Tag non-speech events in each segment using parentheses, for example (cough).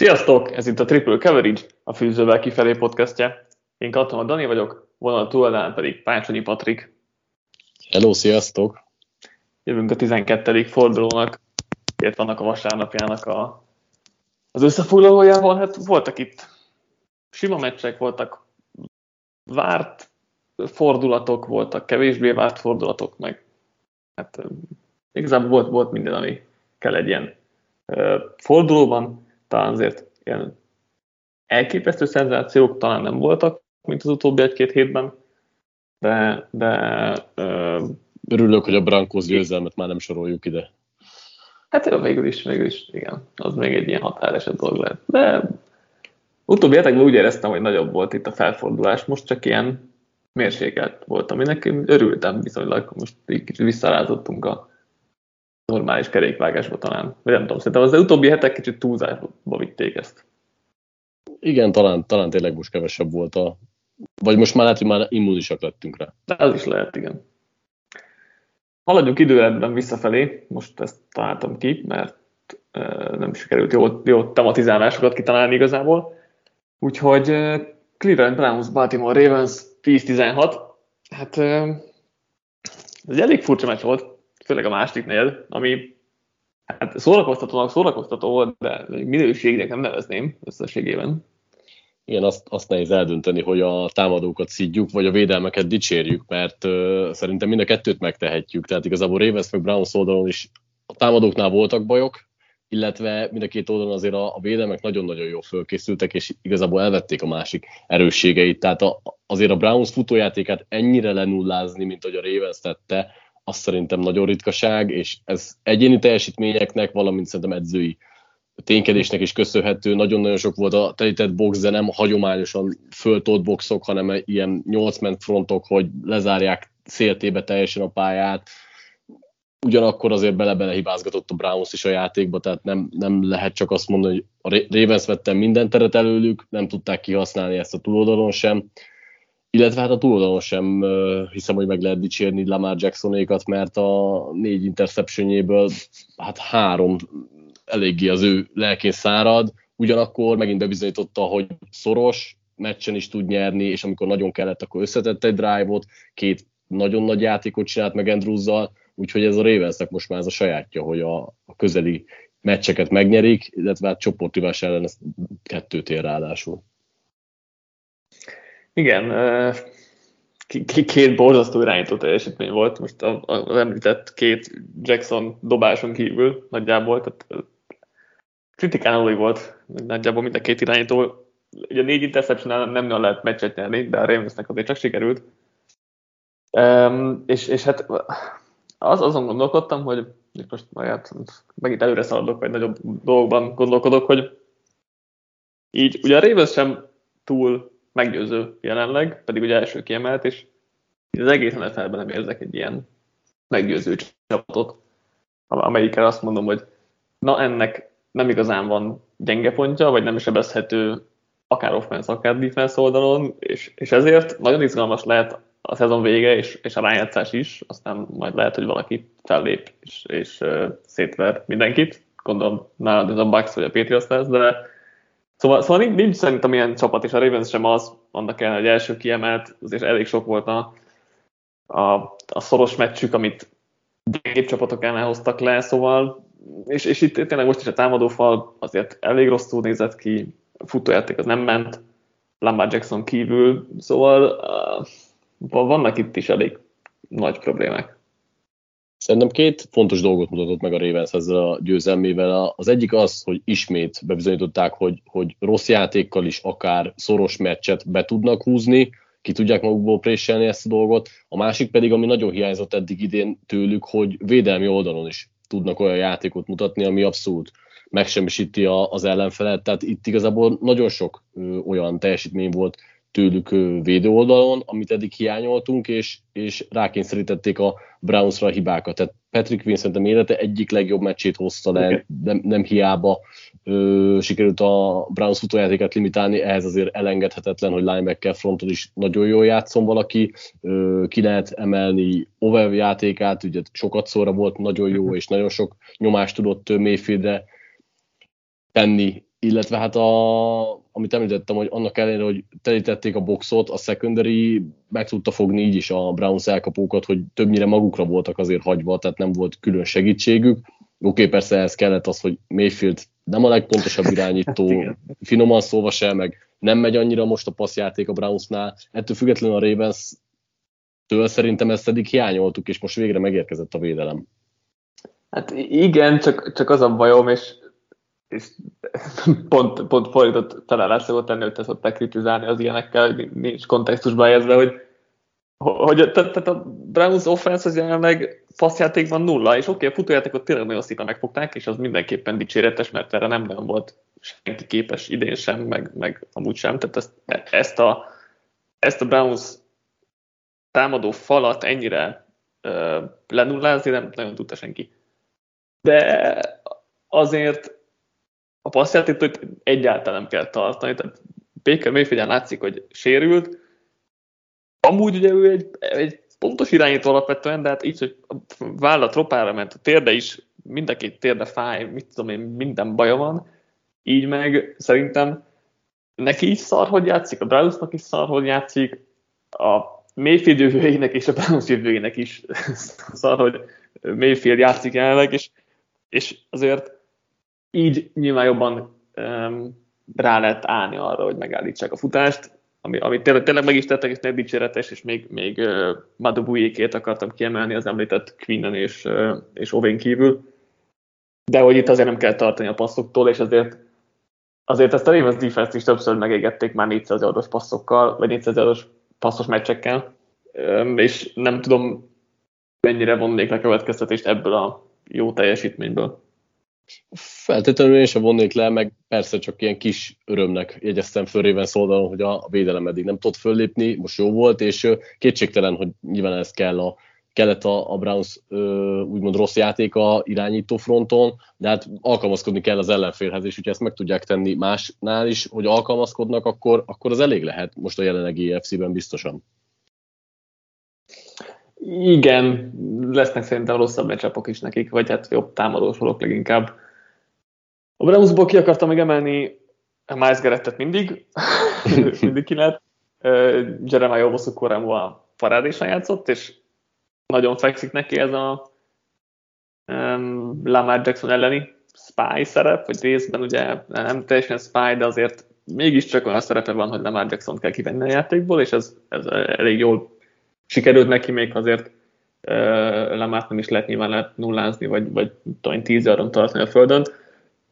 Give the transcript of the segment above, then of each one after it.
Sziasztok! Ez itt a Triple Coverage, a Fűzővel kifelé podcastja. Én Katona Dani vagyok, vonal túladán pedig Pácsonyi Patrik. Hello, sziasztok! Jövünk a 12. fordulónak, illetve vannak a vasárnapjának a, az összefoglalójával. Hát voltak itt sima meccsek, voltak várt fordulatok, voltak kevésbé várt fordulatok, meg hát igazából volt, volt minden, ami kell egy ilyen fordulóban talán azért ilyen elképesztő szenzációk talán nem voltak, mint az utóbbi egy-két hétben, de, de ö, Örülök, hogy a Brankos győzelmet már nem soroljuk ide. Hát végül is, végül is, igen, az még egy ilyen határeset dolog lehet. De utóbbi hetekben úgy éreztem, hogy nagyobb volt itt a felfordulás, most csak ilyen mérsékelt volt, aminek örültem viszonylag, most így kicsit visszarázottunk a normális kerékvágásba talán. Vagy nem tudom, szerintem az utóbbi hetek kicsit túlzásba vitték ezt. Igen, talán, talán tényleg most kevesebb volt a... Vagy most már lehet, hogy már immunisak lettünk rá. De az is lehet, igen. Haladjunk időrendben visszafelé, most ezt találtam ki, mert uh, nem sikerült jó, jó tematizálásokat kitalálni igazából. Úgyhogy uh, Cleveland Browns, Baltimore Ravens 10-16. Hát uh, ez egy elég furcsa meccs volt, főleg a másodiknél, ami hát szórakoztatónak szórakoztató volt, de minőségnek nem nevezném összességében. Igen, azt, azt nehéz eldönteni, hogy a támadókat szidjuk, vagy a védelmeket dicsérjük, mert uh, szerintem mind a kettőt megtehetjük. Tehát igazából Ravens meg Browns oldalon is a támadóknál voltak bajok, illetve mind a két oldalon azért a, a védelmek nagyon-nagyon jól fölkészültek, és igazából elvették a másik erősségeit. Tehát a, azért a Browns futójátékát ennyire lenullázni, mint hogy a Ravens tette, azt szerintem nagyon ritkaság, és ez egyéni teljesítményeknek, valamint szerintem edzői ténykedésnek is köszönhető. Nagyon-nagyon sok volt a telített box, de nem hagyományosan föltolt boxok, hanem ilyen 8 frontok, hogy lezárják széltébe teljesen a pályát. Ugyanakkor azért bele-bele hibázgatott a Browns is a játékba, tehát nem, nem lehet csak azt mondani, hogy a Ravens vette minden teret előlük, nem tudták kihasználni ezt a túloldalon sem illetve hát a túloldalon sem hiszem, hogy meg lehet dicsérni Lamar Jacksonékat, mert a négy interceptionjéből hát három eléggé az ő lelkén szárad, ugyanakkor megint bebizonyította, hogy szoros, meccsen is tud nyerni, és amikor nagyon kellett, akkor összetett egy drive-ot, két nagyon nagy játékot csinált meg Andrewzzal, úgyhogy ez a Ravensnek most már ez a sajátja, hogy a, a közeli meccseket megnyerik, illetve hát csoportivás ellen ezt kettőt ér ráadásul. Igen, két borzasztó irányító teljesítmény volt, most az említett két Jackson dobáson kívül nagyjából, tehát kritikán alul volt nagyjából mind a két irányító. Ugye négy interception nem nagyon lehet meccset nyerni, de a Ravensnek azért csak sikerült. Um, és, és hát az, azon gondolkodtam, hogy most majd megint előre szaladok, vagy nagyobb dolgokban gondolkodok, hogy így ugye a Ravens sem túl meggyőző jelenleg, pedig ugye első kiemelt, és az egész nfl nem érzek egy ilyen meggyőző csapatot, amelyikkel azt mondom, hogy na ennek nem igazán van gyenge pontja, vagy nem is sebezhető akár offense, akár defense oldalon, és, és ezért nagyon izgalmas lehet a szezon vége, és, és a rájátszás is, aztán majd lehet, hogy valaki fellép és, és uh, szétver mindenkit. Gondolom nálad ez a Bucks vagy a Patriots lesz, de Szóval, szóval nincs, nincs szerintem ilyen csapat, és a Ravens sem az, annak ellenére, hogy első kiemelt, azért elég sok volt a, a, a szoros meccsük, amit gyengébb csapatok ellen hoztak le, szóval, és, és itt tényleg most is a támadófal azért elég rosszul nézett ki, a futójáték az nem ment, Lamar Jackson kívül, szóval uh, vannak itt is elég nagy problémák. Szerintem két fontos dolgot mutatott meg a Ravens ezzel a győzelmével. Az egyik az, hogy ismét bebizonyították, hogy, hogy rossz játékkal is akár szoros meccset be tudnak húzni, ki tudják magukból préselni ezt a dolgot. A másik pedig, ami nagyon hiányzott eddig idén tőlük, hogy védelmi oldalon is tudnak olyan játékot mutatni, ami abszolút megsemmisíti az ellenfelet. Tehát itt igazából nagyon sok olyan teljesítmény volt tőlük védő oldalon, amit eddig hiányoltunk, és, és rákényszerítették a Brownsra a hibákat. Tehát Patrick Quinn szerintem élete egyik legjobb meccsét hozta le, okay. nem, nem hiába ö, sikerült a Browns futójátékát limitálni, ehhez azért elengedhetetlen, hogy linebacker fronton is nagyon jól játszon valaki, ö, ki lehet emelni over játékát, ugye sokat szóra volt nagyon jó, és nagyon sok nyomást tudott Mayfieldre tenni illetve hát a, amit említettem, hogy annak ellenére, hogy telítették a boxot, a secondary meg tudta fogni így is a Browns elkapókat, hogy többnyire magukra voltak azért hagyva, tehát nem volt külön segítségük. Oké, okay, persze ehhez kellett az, hogy Mayfield nem a legpontosabb (laughs) irányító, finoman szólva se, meg nem megy annyira most a passzjáték a Brownsnál. Ettől függetlenül a Ravens től szerintem ezt eddig hiányoltuk, és most végre megérkezett a védelem. Hát igen, csak, csak az a bajom, és és pont, pont fordított találásra volt tenni, hogy te szokták kritizálni az ilyenekkel, nincs kontextusba helyezve, hogy hogy tehát, tehát a Browns offense az jelenleg passzjátékban nulla, és oké, okay, a futójátékot tényleg nagyon szépen megfogták, és az mindenképpen dicséretes, mert erre nem nagyon volt senki képes idén sem, meg, meg amúgy sem, tehát ezt, ezt, a, ezt a Browns támadó falat ennyire uh, lenullázni nem nagyon tudta senki. De azért a passzjátékot egyáltalán nem kell tartani, tehát Baker Mayfield látszik, hogy sérült, amúgy ugye ő egy, egy pontos irányító alapvetően, de hát így, hogy a vállat ropára ment, a térde is, mind a két térde fáj, mit tudom én, minden baja van, így meg szerintem neki is szar, hogy játszik, a Brownsnak is szar, hogy játszik, a Mayfield jövőjének és a Browns jövőjének is (laughs) szar, hogy Mayfield játszik jelenleg, és, és azért így nyilván jobban um, rá lehet állni arra, hogy megállítsák a futást, ami, ami tényleg, tényleg meg is tettek, és nem dicséretes, és még, még uh, Madubujékét akartam kiemelni az említett Queenen és, uh, és Ovén kívül. De hogy itt azért nem kell tartani a passzoktól, és azért azért ezt a Ravens defense is többször megégették már 400 yardos passzokkal, vagy 400 yardos passzos meccsekkel, um, és nem tudom, mennyire vonnék le következtetést ebből a jó teljesítményből. Feltétlenül én sem vonnék le, meg persze csak ilyen kis örömnek jegyeztem föl Raven oldalon, hogy a, védelem eddig nem tudott föllépni, most jó volt, és kétségtelen, hogy nyilván ez kell a, kellett a, a Browns úgymond rossz játéka irányító fronton, de hát alkalmazkodni kell az ellenfélhez, és hogyha ezt meg tudják tenni másnál is, hogy alkalmazkodnak, akkor, akkor az elég lehet most a jelenlegi EFC-ben biztosan. Igen, lesznek szerintem rosszabb meccsapok is nekik, vagy hát jobb támadósorok leginkább. A Brownsból ki akartam még emelni Miles Garrettet mindig, (laughs) mindig ki lehet. Jeremiah Obosu a parádésen játszott, és nagyon fekszik neki ez a um, Lamar Jackson elleni spy szerep, vagy részben ugye nem teljesen spy, de azért mégiscsak olyan szerepe van, hogy Lamar Jackson kell kivenni a játékból, és ez, ez elég jól sikerült neki még azért Lamart nem is lehet nyilván lehet nullázni, vagy, vagy tudom, tíz yardon tartani a földön.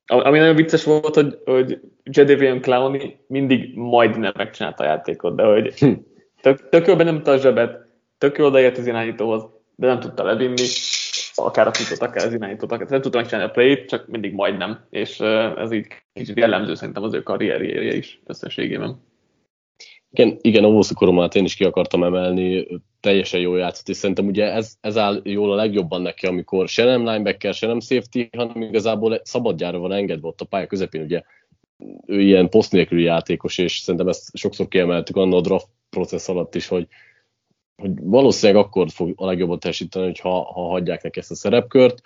Ami nagyon vicces volt, hogy, hogy Jadavion Clowney mindig majdnem megcsinálta a játékot, de hogy hm. tök, tök jól nem a zsebet, tök jól odaért az irányítóhoz, de nem tudta levinni, akár a futót, akár az irányítót, akár nem tudta megcsinálni a play csak mindig majdnem, és ez így kicsit jellemző szerintem az ő karrierjére is összességében. Igen, igen a koromát én is ki akartam emelni, teljesen jó játszott, és szerintem ugye ez, ez áll jól a legjobban neki, amikor se nem linebacker, se nem safety, hanem igazából szabadjára van engedve ott a pálya közepén, ugye ő ilyen poszt nélküli játékos, és szerintem ezt sokszor kiemeltük annak a draft processz alatt is, hogy, hogy valószínűleg akkor fog a legjobban teljesíteni, hogyha ha hagyják neki ezt a szerepkört.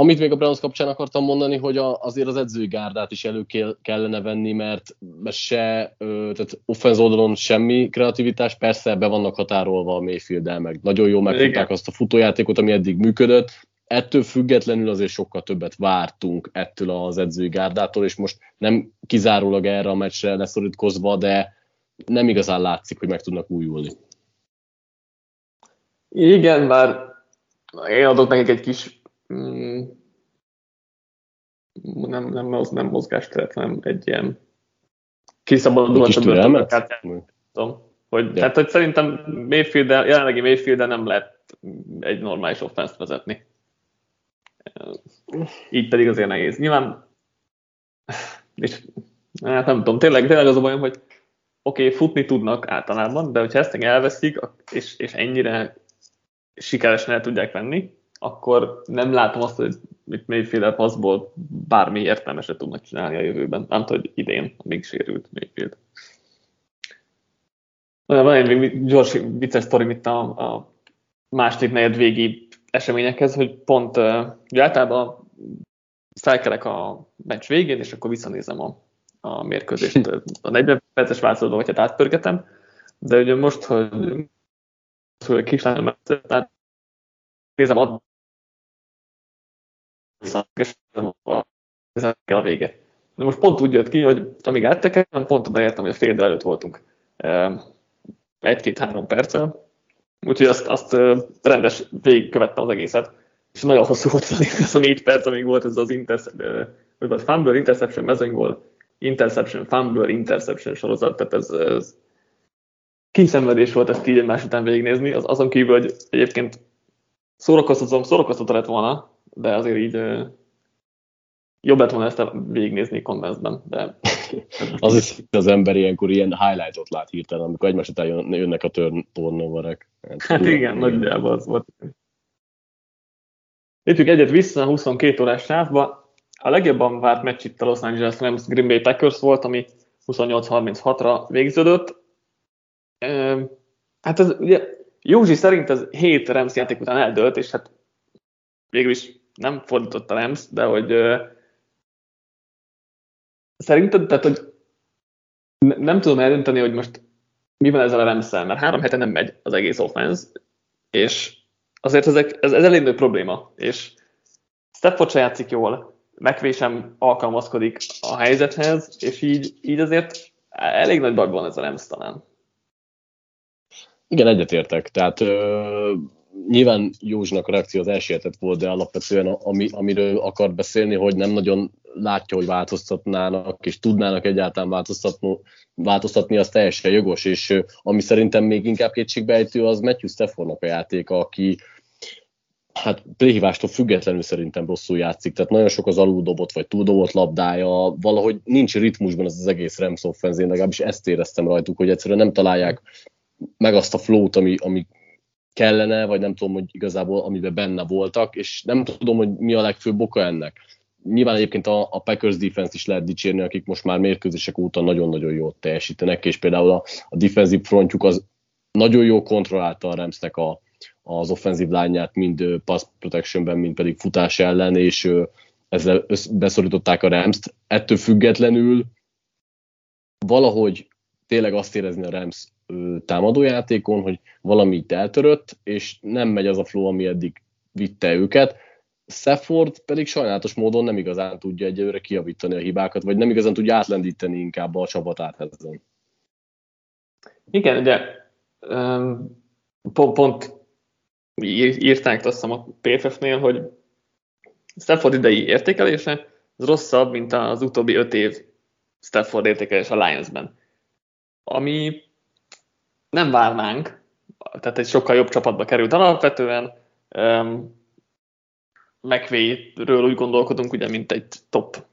Amit még a Browns kapcsán akartam mondani, hogy a, azért az edzői gárdát is elő kellene venni, mert, se, tehát offenz oldalon semmi kreativitás, persze be vannak határolva a mayfield meg nagyon jó megfogták azt a futójátékot, ami eddig működött, ettől függetlenül azért sokkal többet vártunk ettől az edzői gárdától, és most nem kizárólag erre a meccsre leszorítkozva, de nem igazán látszik, hogy meg tudnak újulni. Igen, már én adok nekik egy kis. Nem, nem, az nem mozgásteret, hanem egy ilyen kiszabadulhat hogy, Tehát, hogy szerintem Mayfield jelenlegi Mayfield nem lehet egy normális offense vezetni. Így pedig azért nehéz. Nyilván, és hát nem tudom, tényleg, tényleg az a bajom, hogy oké, okay, futni tudnak általában, de hogyha ezt elveszik, és, és ennyire sikeresen el tudják venni, akkor nem látom azt, hogy mit Mayfield passzból bármi értelmeset tudnak csinálni a jövőben. Nem tudom, hogy idén, még sérült Mayfield. Van egy gyors vicces sztori itt a, a második negyed végi eseményekhez, hogy pont ugye általában felkelek a meccs végén, és akkor visszanézem a a mérkőzést. (laughs) A 40 perces változóban, vagy hát átpörgetem, de ugye most, hogy, hogy kislányom, nézem, ad és ez a vége. De most pont úgy jött ki, hogy amíg áttekem, pont oda értem, hogy a fél előtt voltunk. Egy-két-három perccel. Úgyhogy azt, azt rendes végigkövettem az egészet. És nagyon hosszú volt az a négy perc, amíg volt ez az interception, vagy fumble, interception, mezőnygól, interception, fumble, interception sorozat, tehát ez, ez kiszenvedés volt ezt így egymás után végignézni, az, azon kívül, hogy egyébként szórakoztatom, szórakoztató lett volna, de azért így jobb lett volna ezt végignézni kondenzben, de... (laughs) az is az ember ilyenkor ilyen highlightot lát hirtelen, amikor egymás után jönnek a turnoverek. Hát, hát igen, nagyjából az volt. Lépjük egyet vissza a 22 órás sávba. A legjobban várt meccs itt a Los Angeles Rams Green Bay Packers volt, ami 28-36-ra végződött. Hát ez ugye Józsi szerint ez 7 Rams játék után eldőlt, és hát végül is nem fordított a Rams, de hogy Szerinted, tehát, hogy nem tudom eldönteni, hogy most mi van ezzel a rams mert három hete nem megy az egész offense, és azért ezek, ez, ez elég nagy probléma, és Stafford se játszik jól, McVay sem alkalmazkodik a helyzethez, és így, így azért elég nagy baj van ez a Rams talán. Igen, egyetértek. Tehát ö, nyilván Józsnak a reakció az elsietet volt, de alapvetően ami, amiről akar beszélni, hogy nem nagyon látja, hogy változtatnának, és tudnának egyáltalán változtatni, változtatni, az teljesen jogos, és ami szerintem még inkább kétségbejtő, az Matthew Staffordnak a játéka, aki hát playhívástól függetlenül szerintem rosszul játszik, tehát nagyon sok az aluldobott vagy túldobott labdája, valahogy nincs ritmusban az, az egész Rams offense, én legalábbis ezt éreztem rajtuk, hogy egyszerűen nem találják meg azt a flót, ami, ami kellene, vagy nem tudom, hogy igazából amiben benne voltak, és nem tudom, hogy mi a legfőbb oka ennek. Nyilván egyébként a, a Packers defense is lehet dicsérni, akik most már mérkőzések óta nagyon-nagyon jól teljesítenek, és például a, a defensive frontjuk az nagyon jó kontrollálta a Ramsnek a, az offenzív lányát, mind pass protectionben, mind pedig futás ellen, és ezzel beszorították a Rams-t. Ettől függetlenül valahogy tényleg azt érezni a Rams támadójátékon, hogy valami itt eltörött, és nem megy az a flow, ami eddig vitte őket. Stafford pedig sajnálatos módon nem igazán tudja egyelőre kiavítani a hibákat, vagy nem igazán tudja átlendíteni inkább a csapatát ezen. Igen, ugye pont, pont írták azt a PFF-nél, hogy Stafford idei értékelése az rosszabb, mint az utóbbi öt év Stafford értékelés a Lions-ben. Ami nem várnánk, tehát egy sokkal jobb csapatba került alapvetően. Um, McVay-ről úgy gondolkodunk, ugye, mint egy top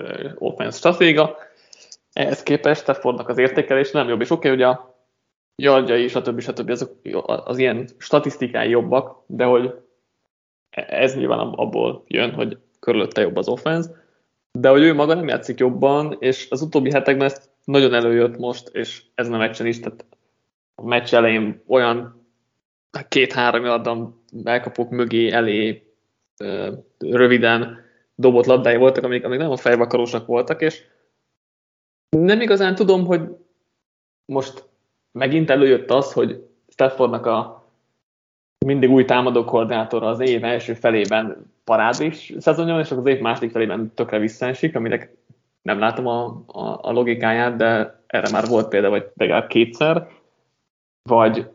uh, offense stratéga. Ehhez képest Staffordnak az értékelés nem jobb, és oké, okay, hogy a yardjai, stb. stb. Azok, az ilyen statisztikái jobbak, de hogy ez nyilván abból jön, hogy körülötte jobb az offense, de hogy ő maga nem játszik jobban, és az utóbbi hetekben ezt nagyon előjött most, és ezen a meccsen is, tehát a meccs elején olyan két-három adtam elkapok mögé, elé röviden dobott labdái voltak, amik, amik nagyon fejvakarósak voltak, és nem igazán tudom, hogy most megint előjött az, hogy Staffordnak a mindig új támadó koordinátora az év első felében parádés szezonja, és az év második felében tökre visszaesik, aminek nem látom a, a, a logikáját, de erre már volt példa, vagy legalább kétszer, vagy,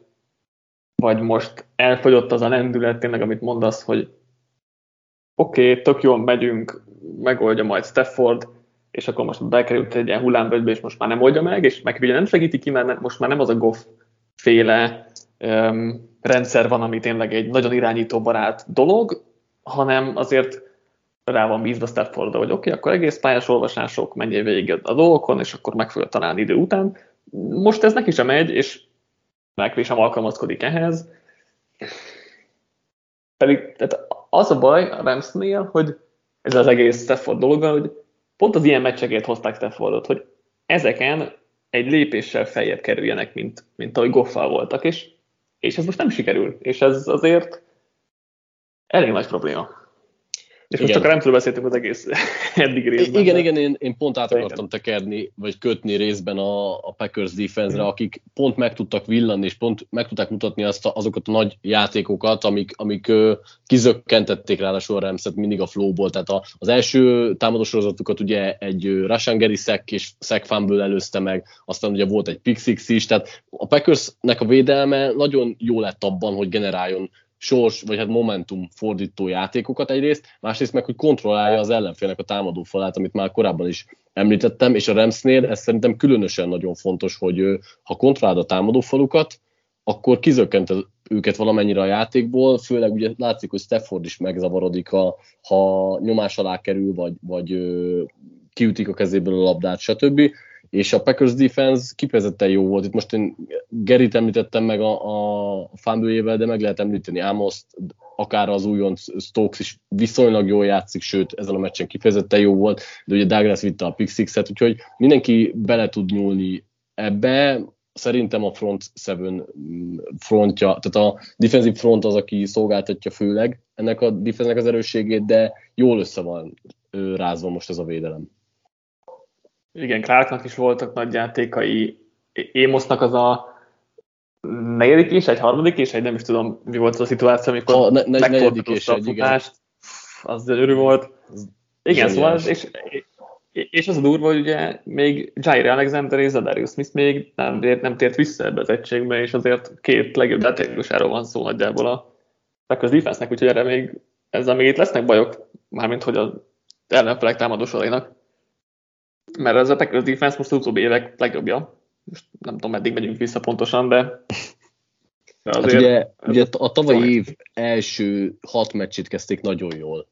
vagy most elfogyott az a lendület, tényleg, amit mondasz, hogy oké, okay, tök jól megyünk, megoldja majd Stafford, és akkor most bekerült egy ilyen hullámvölgybe, és most már nem oldja meg, és meg ugye nem segíti ki, mert most már nem az a Goff féle um, rendszer van, ami tényleg egy nagyon irányító barát dolog, hanem azért rá van bízva Staffordra, hogy oké, okay, akkor egész pályás olvasások, menjél végig a dolgokon, és akkor meg fogja találni idő után. Most ez neki sem megy, és meg sem alkalmazkodik ehhez. Pedig tehát az a baj a Ramsnél, hogy ez az egész Stafford dologgal, hogy pont az ilyen meccseket hozták Staffordot, hogy ezeken egy lépéssel feljebb kerüljenek, mint, mint ahogy Goffal voltak, és, és ez most nem sikerül, és ez azért elég nagy probléma. És igen. most csak a rendszerről beszéltünk az egész (laughs) eddig részben. Igen, de... igen, én, én pont át akartam tekerni, vagy kötni részben a, a Packers defense-re, akik pont meg tudtak villanni, és pont meg tudták mutatni azt a, azokat a nagy játékokat, amik, amik ö, kizökkentették ráadásul a Ramset mindig a flowból. Tehát a, az első támadósorozatukat ugye egy Rashan Gary sack és fumble előzte meg, aztán ugye volt egy pick six is, tehát a Packersnek a védelme nagyon jó lett abban, hogy generáljon sors, vagy hát momentum fordító játékokat egyrészt, másrészt meg, hogy kontrollálja az ellenfélnek a támadó falát, amit már korábban is említettem, és a Ramsnél ez szerintem különösen nagyon fontos, hogy ha kontrollálod a támadó falukat, akkor kizökkent őket valamennyire a játékból, főleg ugye látszik, hogy Stafford is megzavarodik, ha, ha nyomás alá kerül, vagy, vagy kiütik a kezéből a labdát, stb és a Packers defense kifejezetten jó volt. Itt most én Gerit említettem meg a, a fumble de meg lehet említeni Amos, akár az újonc Stokes is viszonylag jól játszik, sőt, ezen a meccsen kifejezetten jó volt, de ugye Douglas vitte a pick úgyhogy mindenki bele tud nyúlni ebbe, szerintem a front seven frontja, tehát a defensive front az, aki szolgáltatja főleg ennek a defense az erősségét, de jól össze van rázva most ez a védelem. Igen, Clarknak is voltak nagy játékai. Émosznak az a negyedik és egy harmadik és egy nem is tudom, mi volt az a szituáció, amikor a ne, ne, negyedik és a futást. Az örül volt. Igen, szóval, ez, és, és az a durva, hogy ugye még Jair Alexander és Zadarius Smith még nem, nem tért vissza ebbe az egységbe, és azért két legjobb játékosáról van szó nagyjából a Packers defense-nek, úgyhogy erre még ezzel még itt lesznek bajok, mármint hogy az ellenfelek támadó sorainak mert ez a Packers defense most az utóbbi évek legjobbja. Most nem tudom, meddig megyünk vissza pontosan, de de hát azért, hát ugye, ugye a tavalyi év első hat meccsét kezdték nagyon jól.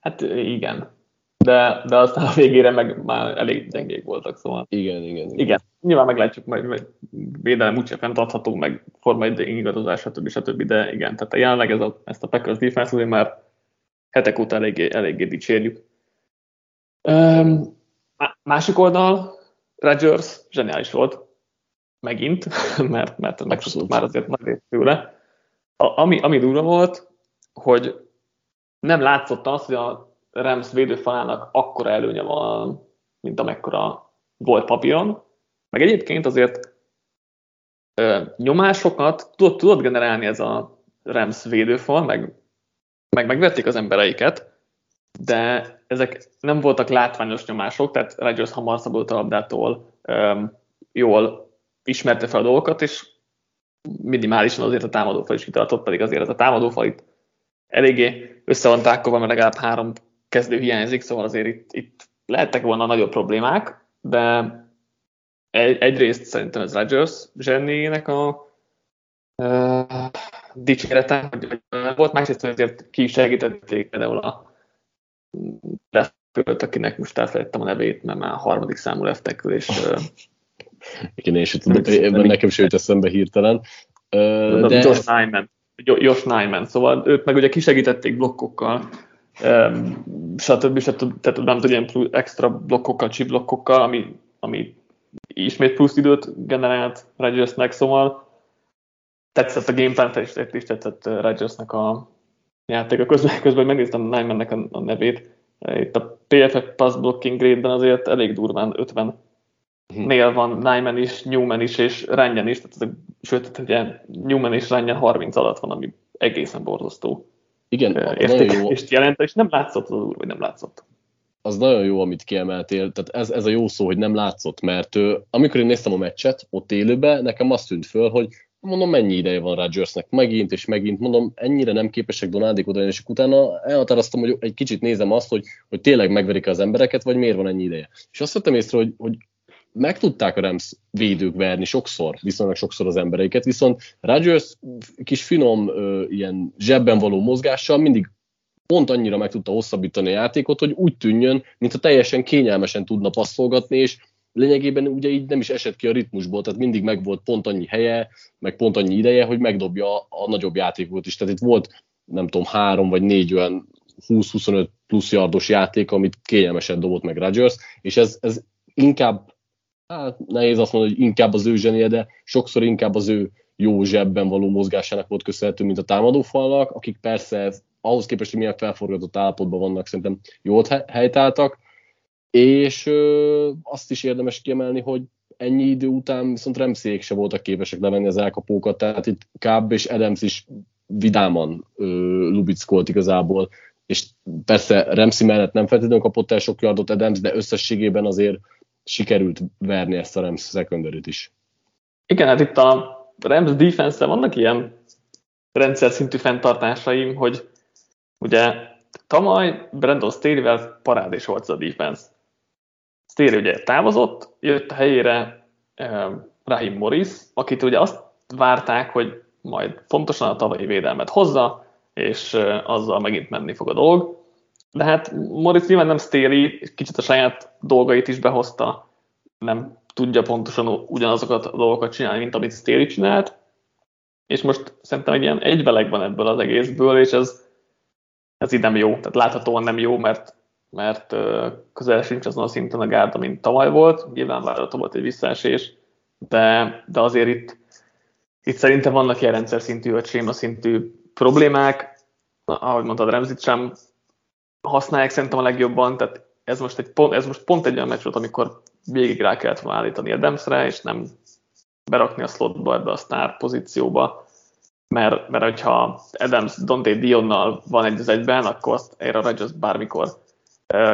Hát igen. De, de aztán a végére meg már elég gyengék voltak, szóval. Igen, igen. Igen. igen. Nyilván meglátjuk, majd, majd védelem úgyse fenntartható, meg formai ingadozás, stb. stb. De igen, tehát jelenleg ez a, ezt a Packers defense azért már hetek óta eléggé, eléggé dicsérjük. Um, másik oldal, Rodgers zseniális volt, megint, (laughs) mert, mert megszoktuk már azért nagy részt tőle. A, ami, ami durva volt, hogy nem látszott az, hogy a Rams védőfalának akkora előnye van, mint amekkora volt papíron. Meg egyébként azért ö, nyomásokat tudod, tudod generálni ez a Rams védőfal, meg, meg megvették az embereiket, de ezek nem voltak látványos nyomások, tehát Rodgers hamar szabadult a labdától, um, jól ismerte fel a dolgokat, és minimálisan azért a támadófal is kitartott, pedig azért ez a támadófal itt eléggé össze van tákolva, mert legalább három kezdő hiányzik, szóval azért itt, itt lehettek volna nagyobb problémák, de egy, egyrészt szerintem ez Rodgers zsennének a uh, dicsérete, hogy volt, másrészt azért ki segítették például a leftölt, akinek most elfelejtettem a nevét, mert már harmadik számú leftekül, és (laughs) igen, és tudom, nekem is jött eszembe hirtelen. De... Josh Nyman. Josh Nyman. Szóval őt meg ugye kisegítették blokkokkal, stb. stb. Tehát nem tudom, ilyen extra blokkokkal, chip blokkokkal, ami, ami ismét plusz időt generált Rodgersnek, szóval tetszett a gameplan is tetszett Rodgersnek a, játék. Közben, közben megnéztem Nymannek a, a nevét. Itt a PFF pass blocking grade-ben azért elég durván 50 hm. nél van Nyman is, Newman is, és Renyen is, tehát ezek, sőt, ugye Newman és Renyen 30 alatt van, ami egészen borzasztó. Igen, érték, jó. és jelent, és nem látszott az úr, vagy nem látszott. Az nagyon jó, amit kiemeltél, tehát ez, ez a jó szó, hogy nem látszott, mert ő, amikor én néztem a meccset ott élőben, nekem azt tűnt föl, hogy mondom, mennyi ideje van Rodgersnek megint és megint, mondom, ennyire nem képesek Donaldik oda, és utána elhatároztam, hogy egy kicsit nézem azt, hogy, hogy tényleg megverik az embereket, vagy miért van ennyi ideje. És azt vettem észre, hogy, hogy meg tudták a Rams védők verni sokszor, viszonylag sokszor az embereiket, viszont Rodgers kis finom ö, ilyen zsebben való mozgással mindig pont annyira meg tudta hosszabbítani a játékot, hogy úgy tűnjön, mintha teljesen kényelmesen tudna passzolgatni, és lényegében ugye így nem is esett ki a ritmusból, tehát mindig meg volt pont annyi helye, meg pont annyi ideje, hogy megdobja a nagyobb játékot is. Tehát itt volt, nem tudom, három vagy négy olyan 20-25 plusz yardos játék, amit kényelmesen dobott meg Rodgers, és ez, ez inkább, hát nehéz azt mondani, hogy inkább az ő zsenie, de sokszor inkább az ő jó zsebben való mozgásának volt köszönhető, mint a támadófalnak, akik persze ahhoz képest, hogy milyen felforgatott állapotban vannak, szerintem jól helytáltak, és ö, azt is érdemes kiemelni, hogy ennyi idő után viszont Remszék se voltak képesek levenni az elkapókat, tehát itt Kább és Adams is vidáman ö, lubickolt igazából, és persze Remszi mellett nem feltétlenül kapott el sok yardot Adams, de összességében azért sikerült verni ezt a Rams secondary is. Igen, hát itt a Rams defense vannak ilyen rendszer szintű fenntartásaim, hogy ugye tavaly Brandon Staley-vel parádés volt a defense. Staley ugye távozott, jött a helyére Rahim Morris, akit ugye azt várták, hogy majd fontosan a tavalyi védelmet hozza, és azzal megint menni fog a dolog. De hát Morris nyilván nem Staley, kicsit a saját dolgait is behozta, nem tudja pontosan ugyanazokat a dolgokat csinálni, mint amit Staley csinált, és most szerintem egy ilyen egyveleg van ebből az egészből, és ez, ez így nem jó, tehát láthatóan nem jó, mert, mert közel sincs azon a szinten a gárda, mint tavaly volt, nyilván várható volt egy visszaesés, de, de azért itt, itt szerintem vannak ilyen rendszer szintű, vagy séma szintű problémák, ahogy mondtad, Remzit sem használják szerintem a legjobban, tehát ez most, egy pont, ez most pont egy olyan meccs volt, amikor végig rá kellett volna állítani Adamsre, és nem berakni a slotba ebbe a sztár pozícióba, mert, mert hogyha Adams Dante Dionnal van egy az egyben, akkor azt Aaron Rodgers bármikor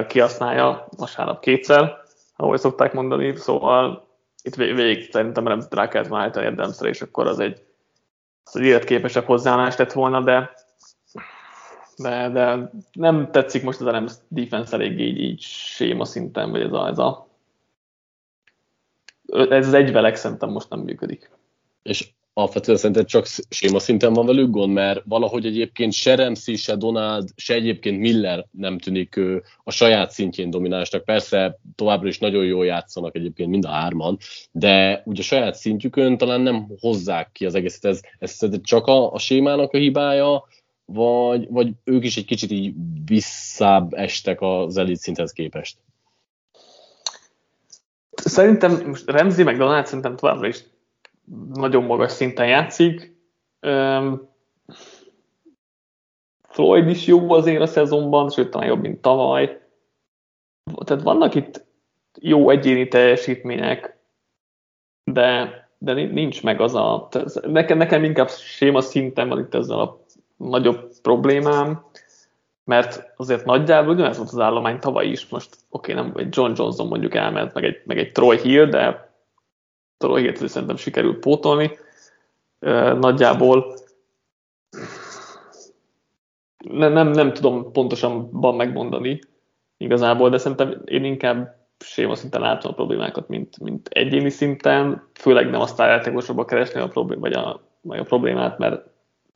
kihasználja, vasárnap kétszer, ahogy szokták mondani, szóval itt végig szerintem nem rá kellett volna állítani Adamsre, és akkor az egy, az egy életképesebb hozzáállást lett volna, de de, de nem tetszik most az a Rams defense elég így, így séma szinten, vagy ez a, ez a ez az egyveleg szerintem most nem működik. És alapvetően szerintem csak séma szinten van velük gond, mert valahogy egyébként se Remszi, se Donald, se egyébként Miller nem tűnik a saját szintjén dominánsnak. Persze továbbra is nagyon jól játszanak egyébként mind a hárman, de ugye a saját szintjükön talán nem hozzák ki az egészet. Ez, ez csak a, a sémának a hibája, vagy, vagy ők is egy kicsit így visszább estek az elit szinthez képest? Szerintem most Remzi meg Donald szerintem továbbra is nagyon magas szinten játszik. Floyd is jó azért a szezonban, sőt talán jobb, mint tavaly. Tehát vannak itt jó egyéni teljesítmények, de, de nincs meg az a... Nekem, nekem inkább séma szinten van itt ezzel a nagyobb problémám, mert azért nagyjából ugyanez volt az állomány tavaly is, most oké, okay, nem egy John Johnson mondjuk elment, meg egy, meg egy Troy Hill, de Troy Hill-t szerintem sikerült pótolni. Nagyjából nem, nem, nem tudom pontosan megmondani igazából, de szerintem én inkább séma szinten látom a problémákat, mint, mint egyéni szinten, főleg nem a sztárjátékosokba keresni a, problém, vagy a, vagy a problémát, mert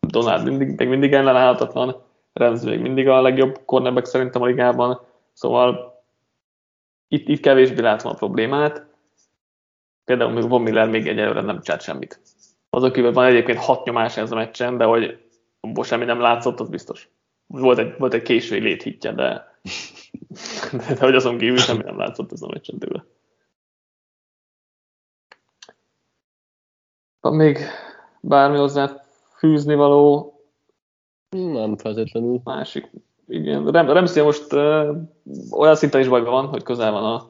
Donald mindig, még mindig ellenállhatatlan, Rams még mindig a legjobb cornerback szerintem a ligában, szóval itt, itt kevésbé látom a problémát. Például még Von Miller még egyelőre nem csinált semmit. Azok kívül van egyébként hat nyomás ez a meccsen, de hogy abból semmi nem látszott, az biztos. Volt egy, volt egy késői léthitje, de, de, de hogy azon kívül semmi nem látszott ez a meccsen tőle. Van még bármi hozzá fűzni való? Nem feltétlenül. Másik. Igen, Rem, Remszél most uh, olyan szinten is bajban van, hogy közel van a,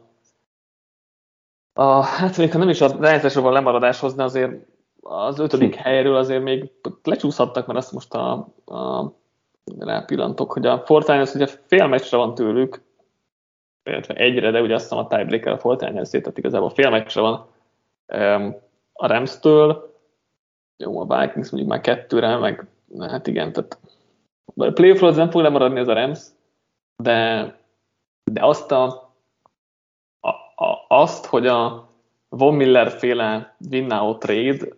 a hát még ha nem is a rájátszásról lemaradáshoz, de azért az ötödik hm. helyről azért még lecsúszhattak, mert azt most a, a rápillantok, hogy a Fortnite ugye fél meccsre van tőlük, illetve egyre, de ugye azt hiszem a tiebreaker a Fortnite szét, igazából fél meccsre van um, a Rams-től, jó, a Vikings mondjuk már kettőre, meg hát igen, tehát a playoffról nem fog lemaradni ez a Rams, de, de azt, a, a, azt, hogy a Von Miller féle win trade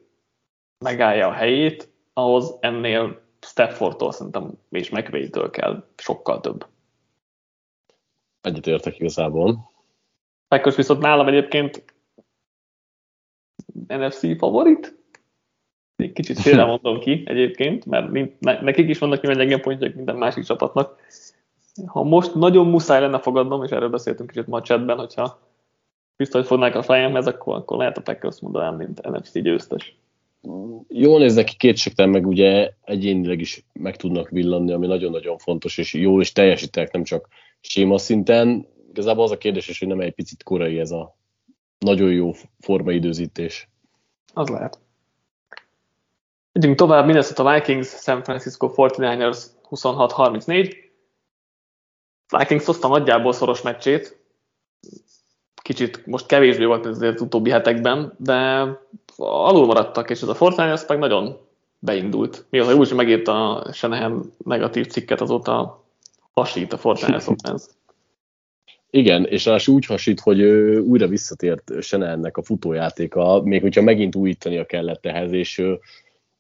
megállja a helyét, ahhoz ennél Staffordtól szerintem és McVay-től kell sokkal több. Egyetértek igazából. Packers viszont nálam egyébként NFC favorit, egy kicsit félre (laughs) mondom ki egyébként, mert nekik is vannak nyilván gyenge pontjak minden másik csapatnak. Ha most nagyon muszáj lenne fogadnom, és erről beszéltünk kicsit ma a chatben, hogyha biztos fognák a fejemhez, akkor, akkor lehet a Packers mondanám, mint NFC győztes. jól néznek ki kétségtelen, meg ugye egyénileg is meg tudnak villanni, ami nagyon-nagyon fontos, és jól is teljesítenek, nem csak séma szinten. Igazából az a kérdés is, hogy nem egy picit korai ez a nagyon jó formaidőzítés. Az lehet. Megyünk tovább, Minnesota Vikings, San Francisco 49ers 26-34. Vikings hozta nagyjából szoros meccsét. Kicsit most kevésbé volt ez az utóbbi hetekben, de alul maradtak, és ez a Fortnite meg nagyon beindult. Mi az, hogy úgy megírta a Shanahan negatív cikket, azóta hasít a Fortnite (laughs) offense. Igen, és rá úgy hasít, hogy ő újra visszatért Shanahannek a futójátéka, még hogyha megint újítania kellett ehhez, és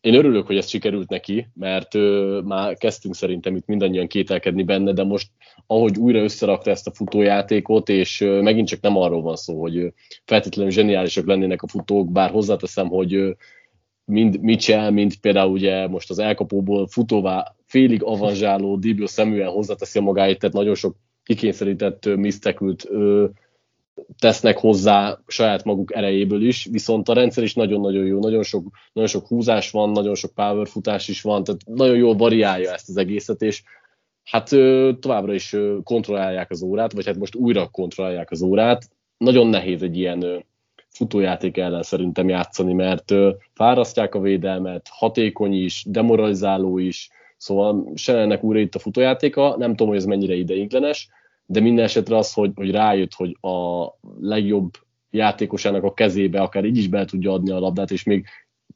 én örülök, hogy ez sikerült neki, mert ö, már kezdtünk szerintem itt mindannyian kételkedni benne, de most ahogy újra összerakta ezt a futójátékot, és ö, megint csak nem arról van szó, hogy ö, feltétlenül zseniálisak lennének a futók, bár hozzáteszem, hogy ö, mind Mitchell, mind például ugye most az elkapóból futóvá félig avanzsáló Dibio Samuel hozzáteszi a magáit, tehát nagyon sok kikényszerített misztekült tesznek hozzá saját maguk erejéből is, viszont a rendszer is nagyon-nagyon jó, nagyon sok, nagyon sok húzás van, nagyon sok power futás is van, tehát nagyon jól variálja ezt az egészet, és hát továbbra is kontrollálják az órát, vagy hát most újra kontrollálják az órát. Nagyon nehéz egy ilyen futójáték ellen szerintem játszani, mert fárasztják a védelmet, hatékony is, demoralizáló is, szóval se ennek újra itt a futójátéka, nem tudom, hogy ez mennyire ideiglenes, de minden esetre az, hogy, hogy rájött, hogy a legjobb játékosának a kezébe akár így is be tudja adni a labdát, és még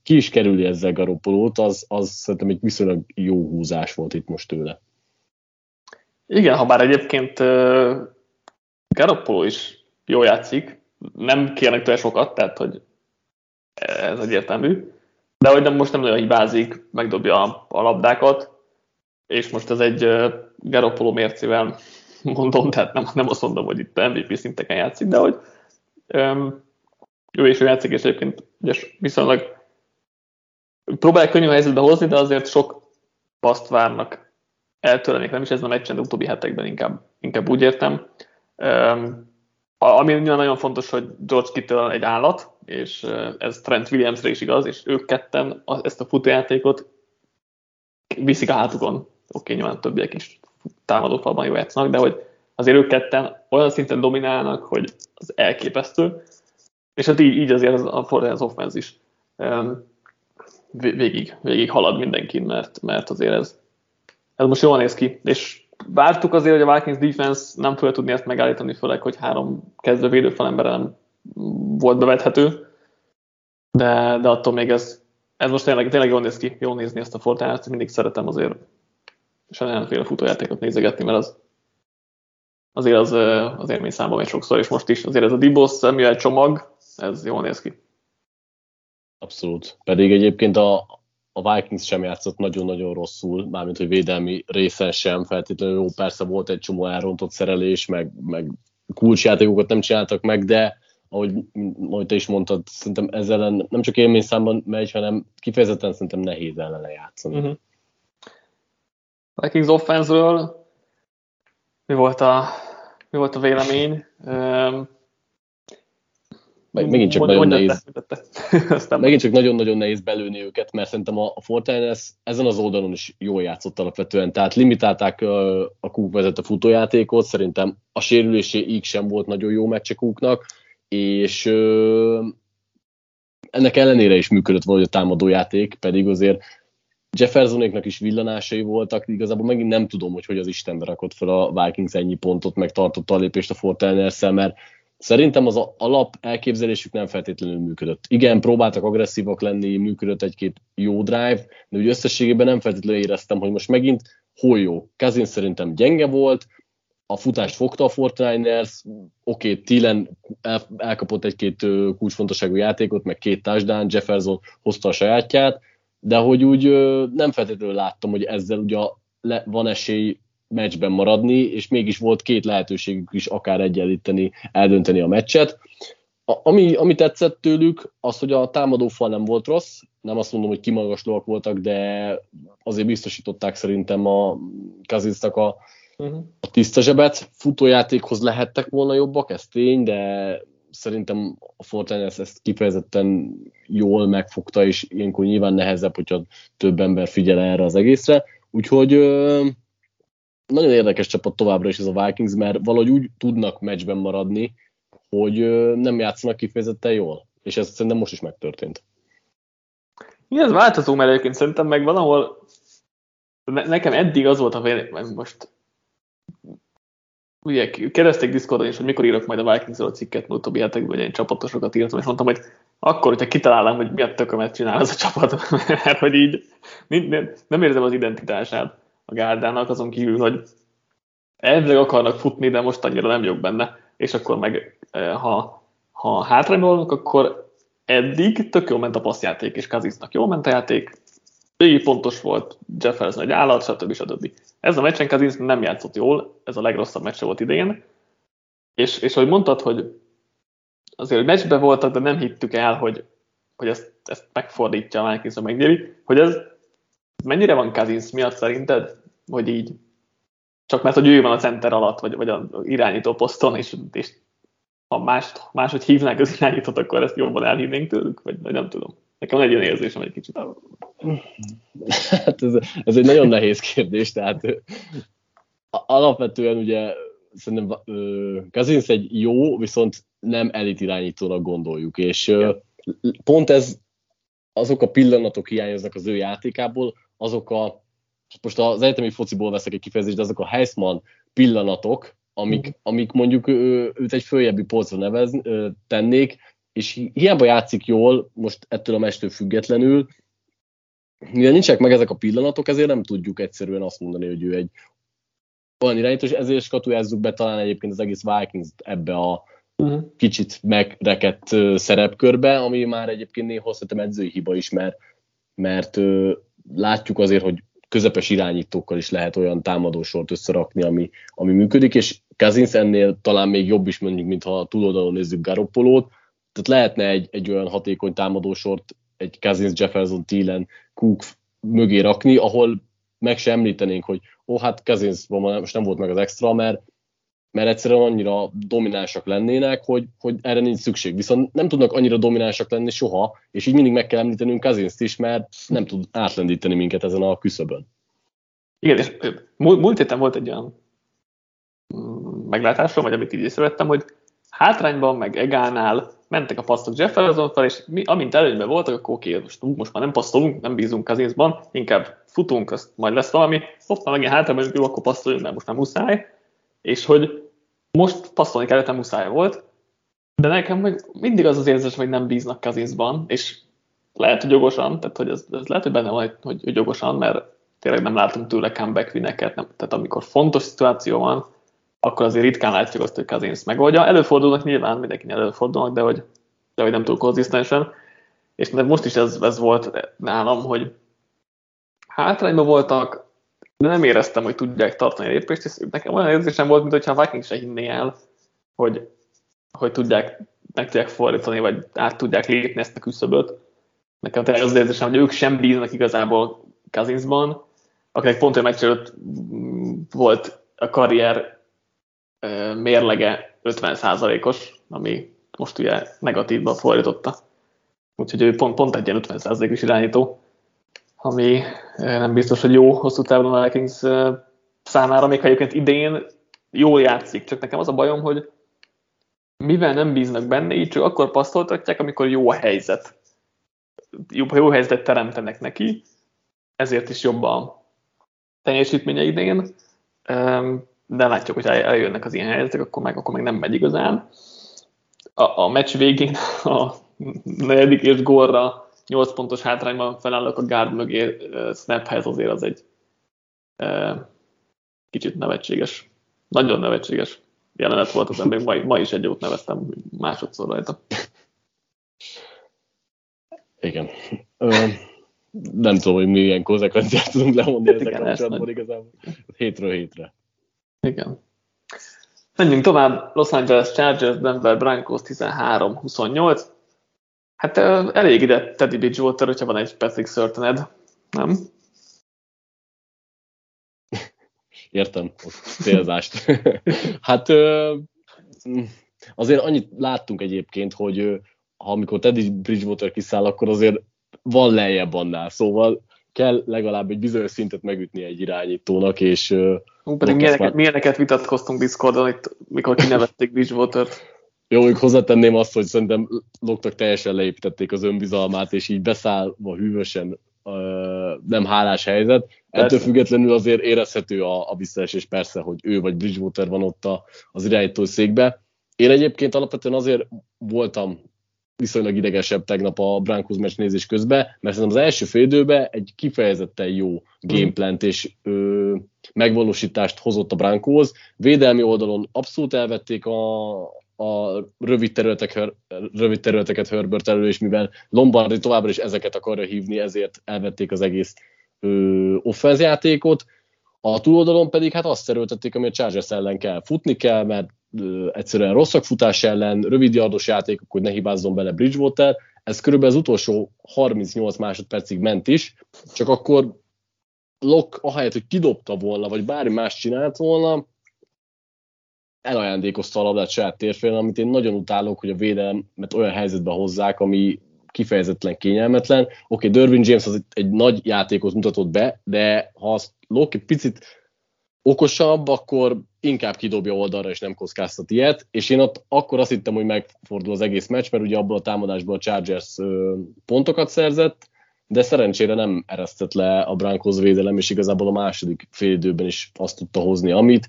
ki is kerüli ezzel Garoppolót, az, az szerintem egy viszonylag jó húzás volt itt most tőle. Igen, ha bár egyébként uh, Garoppolo is jól játszik, nem kérnek tőle sokat, tehát hogy ez egyértelmű, de hogy nem, most nem nagyon hibázik, megdobja a labdákat, és most ez egy uh, Garoppolo mércével (laughs) mondom, tehát nem, nem azt mondom, hogy itt MVP szinteken játszik, de hogy um, jó és ő játszik, és egyébként ügyes, viszonylag próbálják könnyű helyzetbe hozni, de azért sok paszt várnak eltőle, nem is ez a meccsen, de utóbbi hetekben inkább, inkább úgy értem. Um, ami nagyon fontos, hogy George Kittle egy állat, és ez Trent Williamsre is igaz, és ők ketten ezt a futójátékot viszik a hátukon. Oké, okay, nyilván többiek is támadófalban jó játszanak, de hogy azért ők ketten olyan szinten dominálnak, hogy az elképesztő, és hát így, így azért az, a az offense is um, végig, végig halad mindenkin, mert, mert azért ez, ez most jól néz ki, és vártuk azért, hogy a Vikings defense nem fogja tudni ezt megállítani, főleg, hogy három kezdő védőfalember nem volt bevethető, de, de attól még ez, ez most tényleg, tényleg jól néz ki, jól nézni ezt a Fortnite-t, mindig szeretem azért és ellenféle futójátékot nézegetni, mert az azért az, az élmény számban még sokszor, és most is azért ez a Dibos Samuel csomag, ez jól néz ki. Abszolút. Pedig egyébként a, a Vikings sem játszott nagyon-nagyon rosszul, mármint, hogy védelmi részen sem feltétlenül jó. Persze volt egy csomó elrontott szerelés, meg, meg kulcsjátékokat nem csináltak meg, de ahogy, ahogy te is mondtad, szerintem ezzel nem csak élmény számban megy, hanem kifejezetten szerintem nehéz ellene játszani. Uh-huh. Vikings offense mi volt a, mi volt a vélemény? Meg, megint csak nagyon nehéz. (laughs) megint csak nagyon-nagyon nehéz belőni őket, mert szerintem a, a Fortnite ezen az oldalon is jól játszott alapvetően. Tehát limitálták a, a Cook vezette futójátékot, szerintem a sérüléséig sem volt nagyon jó meccse Cooknak, és ö, ennek ellenére is működött valahogy a támadójáték, pedig azért Jeffersonéknak is villanásai voltak, igazából megint nem tudom, hogy hogy az Istenbe rakott fel a Vikings ennyi pontot, meg tartotta a lépést a fortiners mert szerintem az alap elképzelésük nem feltétlenül működött. Igen, próbáltak agresszívak lenni, működött egy-két jó drive, de úgy összességében nem feltétlenül éreztem, hogy most megint hol jó. Kazin szerintem gyenge volt, a futást fogta a Fortiners, oké, okay, Thielen el, elkapott egy-két kulcsfontosságú játékot, meg két touchdown, Jefferson hozta a sajátját, de hogy úgy nem feltétlenül láttam, hogy ezzel ugye van esély meccsben maradni, és mégis volt két lehetőségük is akár egyenlíteni, eldönteni a meccset. A, ami, ami tetszett tőlük, az, hogy a támadófal nem volt rossz, nem azt mondom, hogy kimagaslóak voltak, de azért biztosították szerintem a Kazinsznak a, uh-huh. a tiszta zsebet. Futójátékhoz lehettek volna jobbak, ez tény, de szerintem a Fortnite ezt kifejezetten jól megfogta, és ilyenkor nyilván nehezebb, hogyha több ember figyel erre az egészre. Úgyhogy nagyon érdekes csapat továbbra is ez a Vikings, mert valahogy úgy tudnak meccsben maradni, hogy nem játszanak kifejezetten jól. És ez szerintem most is megtörtént. Igen, ez változó, mert egyébként szerintem meg valahol nekem eddig az volt a vélemény, most ugye kérdezték Discordon is, hogy mikor írok majd a Vikingsról cikket, mert utóbbi hetekben én csapatosokat írtam, és mondtam, hogy akkor, hogyha kitalálom, hogy mi a tökömet csinál ez a csapat, (laughs) mert hogy így nem, érzem az identitását a gárdának, azon kívül, hogy elvileg akarnak futni, de most annyira nem jók benne, és akkor meg eh, ha, ha hátrányban akkor eddig tök jól ment a passzjáték, és Kazisznak jól ment a játék, végig pontos volt, Jefferson egy állat, stb. stb. Ez a meccsen Kazinsz nem játszott jól, ez a legrosszabb meccs volt idén, és, és ahogy mondtad, hogy azért hogy meccsben voltak, de nem hittük el, hogy, hogy ezt, ezt megfordítja a Vikings, megnyeri, hogy ez mennyire van Kazinsz miatt szerinted, hogy így csak mert, hogy ő van a center alatt, vagy, vagy a irányító poszton, és, és ha mást, máshogy hívnák az irányítót, akkor ezt jobban elhívnénk tőlük, vagy, vagy nem tudom. Nekem egy ilyen érzésem egy kicsit. Hát ez, ez egy nagyon nehéz kérdés, tehát alapvetően ugye szerintem Kazinsz egy jó, viszont nem elit irányítónak gondoljuk, és ja. pont ez azok a pillanatok hiányoznak az ő játékából, azok a most az egyetemi fociból veszek egy kifejezést, de azok a Heisman pillanatok, amik, mm. amik mondjuk őt egy följebbi polcra nevez, tennék, és hiába játszik jól, most ettől a mestől függetlenül, mivel nincsenek meg ezek a pillanatok, ezért nem tudjuk egyszerűen azt mondani, hogy ő egy olyan irányító, és ezért skatujázzuk be talán egyébként az egész Vikings ebbe a uh-huh. kicsit megrekedt szerepkörbe, ami már egyébként néha szerintem edzői hiba is, mert, mert látjuk azért, hogy közepes irányítókkal is lehet olyan támadósort összerakni, ami, ami működik, és Kazinsz ennél talán még jobb is mondjuk, mint ha túloldalon nézzük Garoppolót, tehát lehetne egy, egy olyan hatékony támadósort egy Cousins, Jefferson, Thielen, Cook mögé rakni, ahol meg sem említenénk, hogy ó, oh, hát Cousins most nem volt meg az extra, mert, mert egyszerűen annyira dominánsak lennének, hogy, hogy erre nincs szükség. Viszont nem tudnak annyira dominánsak lenni soha, és így mindig meg kell említenünk cousins is, mert nem tud átlendíteni minket ezen a küszöbön. Igen, és múlt héten volt egy olyan mm, meglátásom, vagy amit így észrevettem, hogy hátrányban, meg Egánál mentek a passzok Jefferson fel, és mi, amint előnyben voltak, akkor oké, most, most már nem passzolunk, nem bízunk Kazinszban, inkább futunk, azt majd lesz valami, már megint hátrányban, jó, akkor passzoljunk, mert most már muszáj, és hogy most passzolni kellett, nem muszáj volt, de nekem meg mindig az az érzés, hogy nem bíznak Kazinszban, és lehet, hogy jogosan, tehát hogy ez, ez lehet, hogy benne van, hogy, hogy jogosan, mert tényleg nem látunk tőle comeback vineket, nem, tehát amikor fontos szituáció van, akkor azért ritkán látjuk azt, hogy Kazinsz megoldja. Előfordulnak nyilván, mindenkinek előfordulnak, de hogy, de hogy nem túl konzisztensen. És most is ez, ez volt nálam, hogy hátrányban voltak, de nem éreztem, hogy tudják tartani a lépést, és nekem olyan érzésem volt, mintha a Vikings se hinné el, hogy, hogy tudják, meg tudják fordítani, vagy át tudják lépni ezt a küszöböt. Nekem tényleg az érzésem, hogy ők sem bíznak igazából Kazinszban, akinek pont olyan meccs volt a karrier mérlege 50%-os, ami most ugye negatívban fordította. Úgyhogy ő pont, pont egy ilyen 50%-os irányító, ami nem biztos, hogy jó hosszú távon a Vikings számára, még ha egyébként idén jól játszik, csak nekem az a bajom, hogy mivel nem bíznak benne, így csak akkor passzoltatják, amikor jó a helyzet. Jobb, jó helyzetet teremtenek neki, ezért is jobb a teljesítménye idén de látjuk, hogy eljönnek az ilyen helyzetek, akkor meg, akkor meg nem megy igazán. A, a meccs végén a negyedik és gólra 8 pontos hátrányban felállok a guard mögé snaphez, azért az egy e, kicsit nevetséges, nagyon nevetséges jelenet volt az ember, ma, ma is egy jót neveztem másodszor rajta. Igen. Nem tudom, hogy milyen konzekvenciát tudunk lemondni hát ezzel kapcsolatban igazából. Hétről hétre. Igen. Menjünk tovább. Los Angeles Chargers, Denver Broncos 13-28. Hát elég ide Teddy Bridgewater, hogyha van egy Patrick Surtened, nem? Értem a célzást. (laughs) hát azért annyit láttunk egyébként, hogy ha amikor Teddy Bridgewater kiszáll, akkor azért van lejjebb annál, szóval kell legalább egy bizonyos szintet megütni egy irányítónak, és... Hú, pedig milyeneket, már... milyeneket vitatkoztunk Discordon, itt, mikor kinevették Bridgewater-t. Jó, még hozzátenném azt, hogy szerintem Loktak teljesen leépítették az önbizalmát, és így beszállva hűvösen nem hálás helyzet. Persze. Ettől függetlenül azért érezhető a, a visszaesés persze, hogy ő vagy Bridgewater van ott a, az irányító székbe. Én egyébként alapvetően azért voltam viszonylag idegesebb tegnap a Broncos meccs nézés közben, mert szerintem az első félidőben egy kifejezetten jó gameplant és ö, megvalósítást hozott a Broncos. Védelmi oldalon abszolút elvették a, a rövid, területek, rövid területeket Herbert elő, és mivel Lombardi továbbra is ezeket akarja hívni, ezért elvették az egész offenz játékot. A túloldalon pedig hát azt szerültették, ami a Chargers ellen kell. Futni kell, mert ö, egyszerűen rosszak futás ellen, rövid yardos játékok, hogy ne hibázzon bele Bridgewater. Ez körülbelül az utolsó 38 másodpercig ment is, csak akkor Lok, ahelyett, hogy kidobta volna, vagy bármi más csinált volna, elajándékozta a labdát saját térfélen, amit én nagyon utálok, hogy a védelmet olyan helyzetbe hozzák, ami kifejezetten kényelmetlen. Oké, okay, Derwin James az egy nagy játékot mutatott be, de ha azt Loki picit okosabb, akkor inkább kidobja oldalra, és nem kockáztat ilyet, és én ott akkor azt hittem, hogy megfordul az egész meccs, mert ugye abból a támadásból a Chargers pontokat szerzett, de szerencsére nem eresztett le a Broncos védelem, és igazából a második fél időben is azt tudta hozni, amit.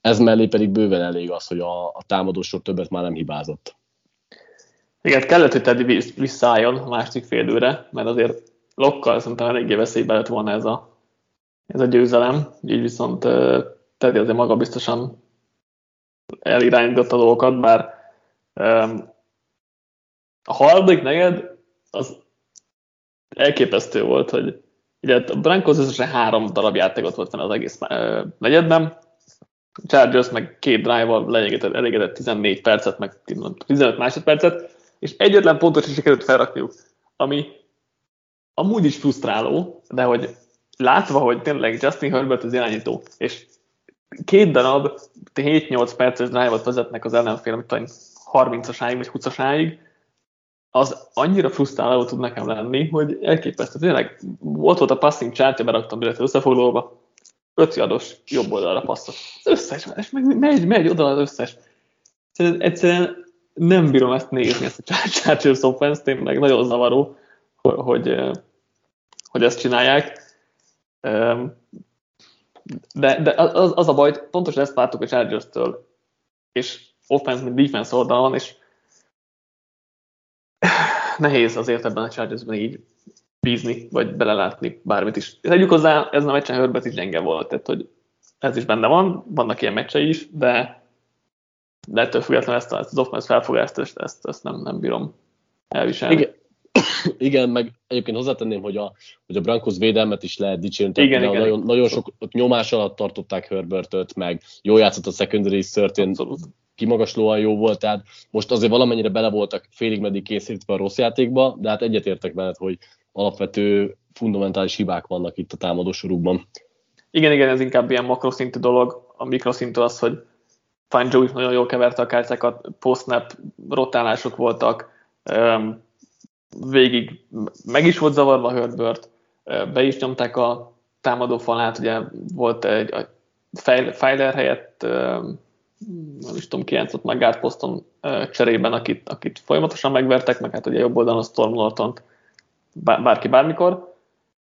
Ez mellé pedig bőven elég az, hogy a, a támadósor többet már nem hibázott. Igen, kellett, hogy Teddy visszaálljon a második fél időre, mert azért lokkal szerintem eléggé veszélybe lett volna ez a, ez a győzelem, így viszont Teddy azért maga biztosan elirányította a dolgokat, bár a harmadik negyed az elképesztő volt, hogy ugye a Broncos összesen három darab játékot volt az egész negyedben, Chargers meg két drive-val elégedett 14 percet, meg 15 másodpercet, és egyetlen pontot is sikerült felrakniuk, ami amúgy is frusztráló, de hogy látva, hogy tényleg Justin Herbert az irányító, és két darab 7-8 perces drive-ot vezetnek az ellenfél, amit 30-asáig vagy 20-asáig, az annyira frusztráló tud nekem lenni, hogy elképesztő. Tényleg volt volt a passing chartja, beraktam illetve összefoglalóba, öt jados jobb oldalra passzol. Az összes, és meg megy, megy oda az összes. Egyszerűen, egyszerűen nem bírom ezt nézni, ezt a Chargers offense tényleg nagyon zavaró, hogy, hogy ezt csinálják. De, de az, az a baj, pontosan ezt láttuk a Chargers-től, és offense, mint defense oldalon, és nehéz azért ebben a Chargers-ben így bízni, vagy belelátni bármit is. Tegyük hozzá, ez a meccsen Herbert is gyenge volt, tehát hogy ez is benne van, vannak ilyen meccsei is, de, de ettől függetlenül ezt, ezt az offense felfogást, ezt, ezt, ezt nem, nem bírom elviselni. Igen. (coughs) Igen, meg egyébként hozzátenném, hogy a, hogy a Brankos védelmet is lehet dicsérni. Igen, igen. Nagyon, nagyon sok ott nyomás alatt tartották Herbertöt, meg jó játszott a secondary szörtén, kimagaslóan jó volt, tehát most azért valamennyire bele voltak félig meddig készítve a rossz játékba, de hát egyetértek veled, hogy alapvető fundamentális hibák vannak itt a támadósorukban. Igen, igen, ez inkább ilyen makroszintű dolog. A mikroszintű az, hogy Fangio is nagyon jól keverte a kártyákat, post rotálások voltak, végig meg is volt zavarva Herbert, be is nyomták a támadó falát, ugye volt egy a Feiler helyett, nem is tudom, ki játszott meg guard poszton cserében, akit, akit folyamatosan megvertek, meg hát ugye jobb oldalon a Storm Norton bárki bármikor.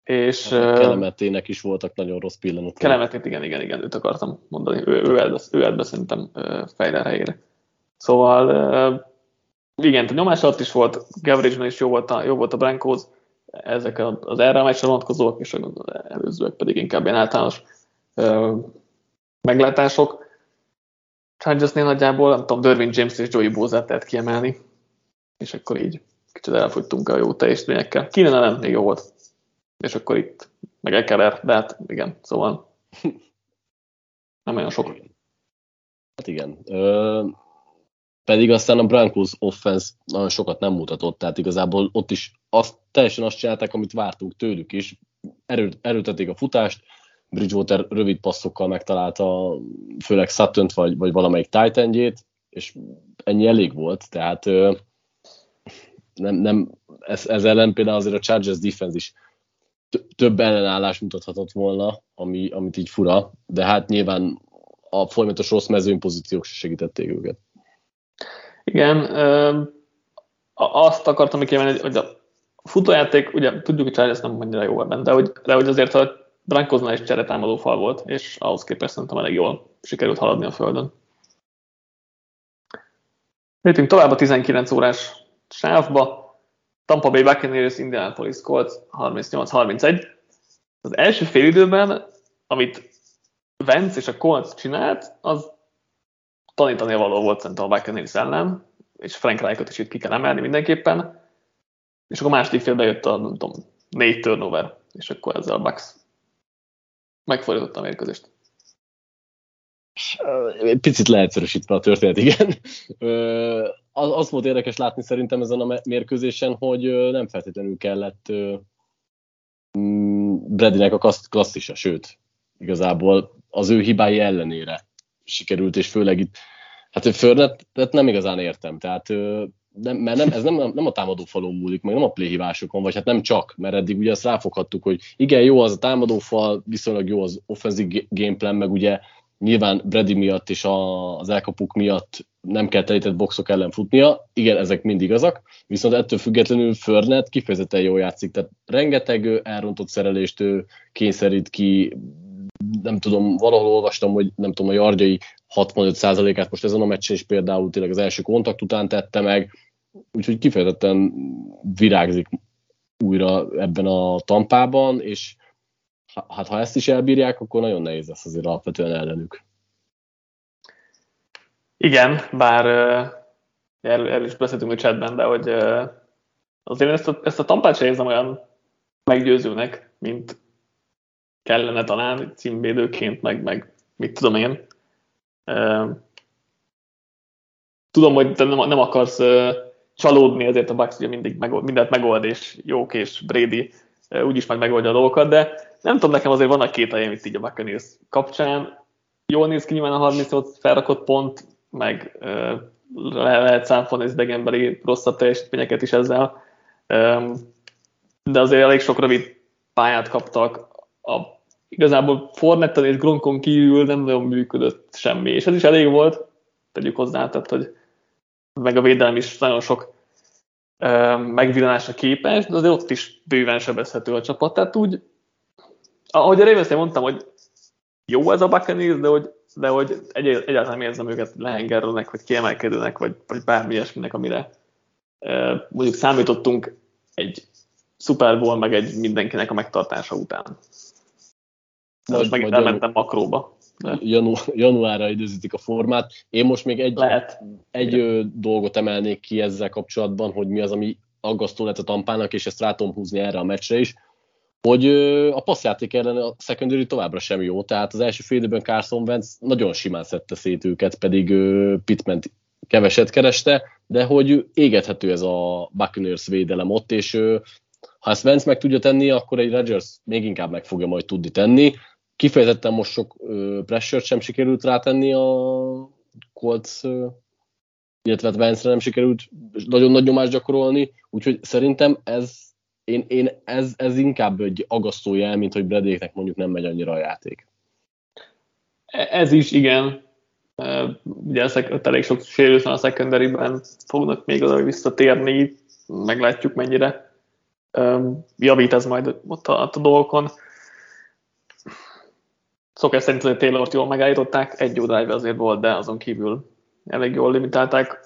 És, hát Kelemetének is voltak nagyon rossz pillanatok. Kelemetét, igen, igen, igen, őt akartam mondani. Ő, ő, elbesz, ő elbesz, szerintem Fejler helyére. Szóval igen, a nyomás alatt is volt, gaverage is jó volt a, jó volt a Broncos, ezek az erre a meccsre vonatkozóak, és az előzőek pedig inkább ilyen általános ö, meglátások. Chargersnél nagyjából, nem tudom, Derwin James és Joey Bozát lehet kiemelni, és akkor így kicsit elfogytunk a jó teljesítményekkel. Kínál nem, még jó volt. És akkor itt, meg Ekeler, de hát igen, szóval (laughs) nem olyan sok. Hát igen. Ö, pedig aztán a Broncos offense nagyon sokat nem mutatott, tehát igazából ott is azt, teljesen azt csinálták, amit vártunk tőlük is. Erő, erőtették a futást, Bridgewater rövid passzokkal megtalálta főleg sutton vagy, vagy valamelyik titan és ennyi elég volt, tehát nem, nem ez, ez ellen például azért a Chargers defense is több ellenállás mutathatott volna, ami, amit így fura, de hát nyilván a folyamatos rossz mezőnypozíciók se segítették őket. Igen, azt akartam kiemelni, hogy a futójáték, ugye tudjuk, hogy Chargers nem annyira jó ebben, de hogy, de hogy azért a Brankoznál is cseretámadó fal volt, és ahhoz képest szerintem elég jól sikerült haladni a földön. Lépjünk tovább a 19 órás sávba. Tampa Bay Buccaneers, Indianapolis Colts 38-31. Az első fél időben, amit Vance és a Colts csinált, az tanítani való volt szerintem a Buccaneers ellen, és Frank Reichot is itt ki kell emelni mindenképpen. És akkor a második félben jött a, nem tudom, négy turnover, és akkor ezzel a Bucks megfordította a mérkőzést. Picit leegyszerűsítve a történet, igen. Az volt érdekes látni szerintem ezen a mérkőzésen, hogy nem feltétlenül kellett mm, Bradynek a klasszisa, sőt, igazából az ő hibái ellenére sikerült, és főleg itt, hát Förnet nem igazán értem, tehát nem, mert nem, ez nem, nem a támadó falon múlik, meg nem a playhívásokon, vagy hát nem csak, mert eddig ugye azt ráfoghattuk, hogy igen, jó az a támadó fal, viszonylag jó az offensive gameplan, meg ugye nyilván Brady miatt és az elkapuk miatt nem kell telített boxok ellen futnia, igen, ezek mind igazak, viszont ettől függetlenül Förnet kifejezetten jól játszik, tehát rengeteg elrontott szerelést ő kényszerít ki, nem tudom, valahol olvastam, hogy nem tudom, a yardjai 65%-át most ezen a meccsen is például tényleg az első kontakt után tette meg, úgyhogy kifejezetten virágzik újra ebben a tampában, és hát ha ezt is elbírják, akkor nagyon nehéz lesz azért alapvetően ellenük. Igen, bár erről, erről is beszéltünk a chatben, de hogy azért ezt a, ezt a tampát sem érzem olyan meggyőzőnek, mint kellene talán címvédőként, meg, meg mit tudom én. Tudom, hogy te nem, nem akarsz csalódni, ezért a Bucks ugye mindig meg, mindent megold, és jók, és Brady úgyis majd megoldja a dolgokat, de nem tudom, nekem azért vannak két helyen itt így a Buccaneers kapcsán. Jól néz ki nyilván a 38 felrakott pont, meg le lehet számolni az idegenbeli rosszabb teljesítményeket is ezzel. De azért elég sok rövid pályát kaptak. A, igazából Fornetten és Gronkon kívül nem nagyon működött semmi, és ez is elég volt, tegyük hozzá, tehát, hogy meg a védelem is nagyon sok megvillanásra képes, de azért ott is bőven sebezhető a csapat. Tehát úgy, ahogy a ravens mondtam, hogy jó ez a Buccaneers, de hogy, de hogy egy, egyáltalán nem érzem őket lehengerülnek, vagy kiemelkedőnek, vagy, vagy bármi ilyesminek, amire mondjuk számítottunk egy Super Bowl, meg egy mindenkinek a megtartása után. De most megint elmentem makróba. Janu, januárra időzítik a formát. Én most még egy, Lehet. egy ö, dolgot emelnék ki ezzel kapcsolatban, hogy mi az, ami aggasztó lett a tampának, és ezt rá tudom húzni erre a meccsre is, hogy a passzjáték ellen a secondary továbbra sem jó, tehát az első fél időben Carson Wentz nagyon simán szedte szét őket, pedig Pittman keveset kereste, de hogy égethető ez a Buccaneers védelem ott, és ha ezt Wentz meg tudja tenni, akkor egy Rodgers még inkább meg fogja majd tudni tenni kifejezetten most sok pressure sem sikerült rátenni a Colts, illetve a Vance-re nem sikerült nagyon nagy nyomást gyakorolni, úgyhogy szerintem ez, én, én ez, ez inkább egy agasztó jel, mint hogy Bradéknek mondjuk nem megy annyira a játék. Ez is, igen. Ugye ezek elég sok sérülőtlen a secondary fognak még oda visszatérni, meglátjuk mennyire javít ez majd ott a, a dolgokon. Szokás szerint hogy Taylor-t jól megállították, egy jó drive azért volt, de azon kívül elég jól limitálták.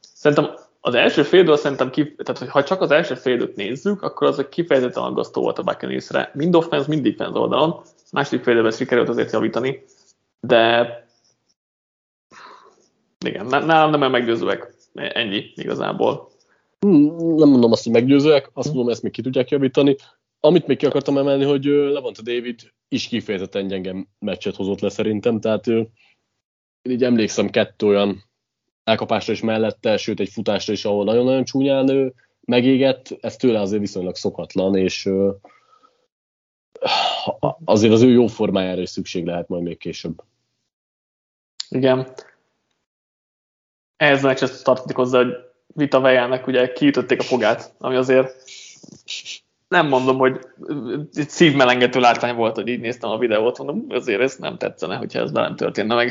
Szerintem az első félidő, szerintem, kif- tehát hogy ha csak az első félidőt nézzük, akkor az kifejezetten aggasztó volt a Buccaneers-re. Mind offense, mind defense oldalon. Második félidőben sikerült azért javítani, de igen, nálam nem meggyőzőek. Ennyi igazából. Hmm, nem mondom azt, hogy meggyőzőek, azt mondom, ezt még ki tudják javítani. Amit még ki akartam emelni, hogy Levante David is kifejezetten gyenge meccset hozott le szerintem, tehát én így emlékszem kettő olyan elkapásra is mellette, sőt egy futásra is, ahol nagyon-nagyon csúnyán ő megégett, ez tőle azért viszonylag szokatlan, és azért az ő jó formájára is szükség lehet majd még később. Igen. ehhez meccshez tartozik hozzá, hogy Vita Vejának ugye kiütötték a fogát, ami azért nem mondom, hogy szívmelengető látvány volt, hogy így néztem a videót, mondom, azért ez nem tetszene, hogyha ez velem történne meg.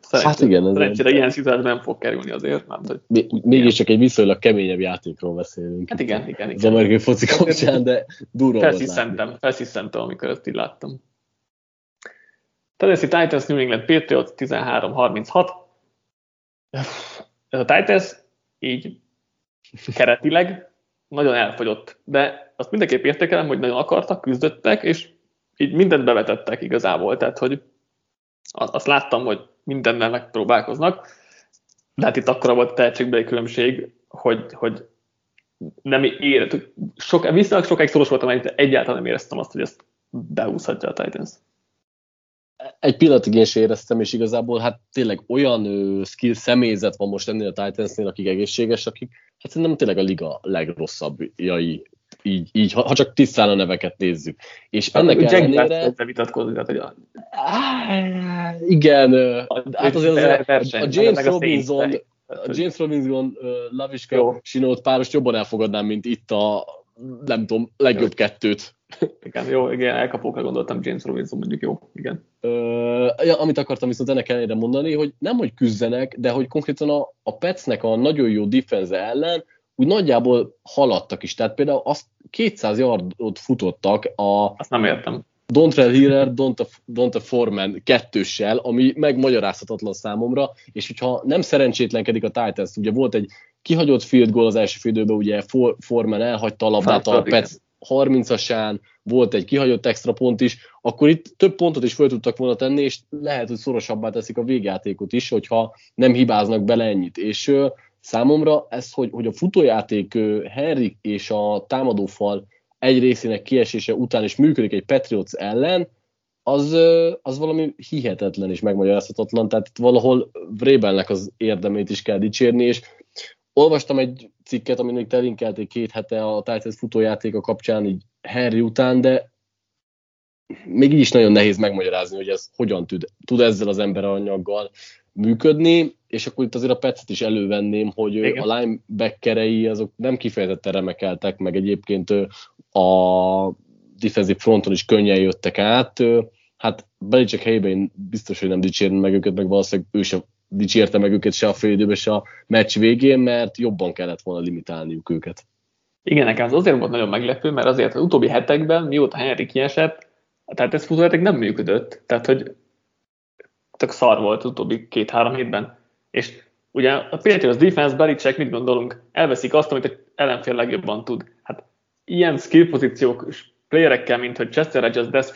Szerencsére, hát igen, szerencsére ilyen szituáció nem fog kerülni azért. Nem, hogy Mégis csak egy viszonylag keményebb játékról beszélünk. Hát igen, igen, igen. Az amerikai foci kapcsán, de durva Felsziszentem, felsziszentem, amikor ezt így láttam. Tennessee Titans, New England Patriots 13-36. Ez a Titans így keretileg nagyon elfogyott, de azt mindenképp értékelem, hogy nagyon akartak, küzdöttek, és így mindent bevetettek igazából, tehát hogy azt láttam, hogy mindennel megpróbálkoznak, de hát itt akkora volt a tehetségbeli különbség, hogy, hogy nem ér, sok, viszonylag sokáig szoros voltam, hogy egyáltalán nem éreztem azt, hogy ezt beúszhatja a Titans egy pillanatig én sem éreztem, és igazából hát tényleg olyan ö, skill személyzet van most ennél a Titansnél, akik egészséges, akik hát szerintem tényleg a liga legrosszabbjai, így, így ha, ha csak tisztán a neveket nézzük. És hát, ennek ellenére... vitatkozni, tehát, hogy a... Igen, hát azért az a, a James Robinson, a James Robinson, uh, Laviska Sinót párost jobban elfogadnám, mint itt a nem tudom, legjobb kettőt igen, jó, igen, elkapókra gondoltam, James Robinson mondjuk jó, igen. Ö, ja, amit akartam viszont ennek ellenére mondani, hogy nem, hogy küzdenek, de hogy konkrétan a, a Petsnek a nagyon jó defense ellen úgy nagyjából haladtak is. Tehát például azt 200 yardot futottak a... Azt nem értem. Dontrell Hiller, Donta, Donta Foreman kettőssel, ami megmagyarázhatatlan számomra, és hogyha nem szerencsétlenkedik a Titans, ugye volt egy kihagyott field goal az első félidőben, ugye Foreman elhagyta a labdát a Pets 30-asán, volt egy kihagyott extra pont is, akkor itt több pontot is föl tudtak volna tenni, és lehet, hogy szorosabbá teszik a végjátékot is, hogyha nem hibáznak bele ennyit. És ö, számomra ez, hogy, hogy a futójáték ö, Henrik és a támadófal egy részének kiesése után is működik egy Patriots ellen, az, az valami hihetetlen és megmagyarázhatatlan, tehát itt valahol Vrébelnek az érdemét is kell dicsérni, és olvastam egy cikket, aminek telinkelték két hete a Titans futójátéka kapcsán, így Harry után, de még így is nagyon nehéz megmagyarázni, hogy ez hogyan tud, tud ezzel az emberanyaggal működni, és akkor itt azért a Petszet is elővenném, hogy Igen. a linebackerei azok nem kifejezetten remekeltek, meg egyébként a defensive fronton is könnyen jöttek át. Hát Belicek helyében én biztos, hogy nem dicsérni meg őket, meg valószínűleg ő sem dicsérte meg őket se a fél időben, se a meccs végén, mert jobban kellett volna limitálniuk őket. Igen, nekem az azért volt nagyon meglepő, mert azért az utóbbi hetekben, mióta Henry kiesett, tehát ez futójáték nem működött. Tehát, hogy tök szar volt az utóbbi két-három hétben. És ugye a Patriots defense, Belichick, mit gondolunk? Elveszik azt, amit egy ellenfél legjobban tud. Hát ilyen skill pozíciók playerekkel, mint hogy Chester Rogers,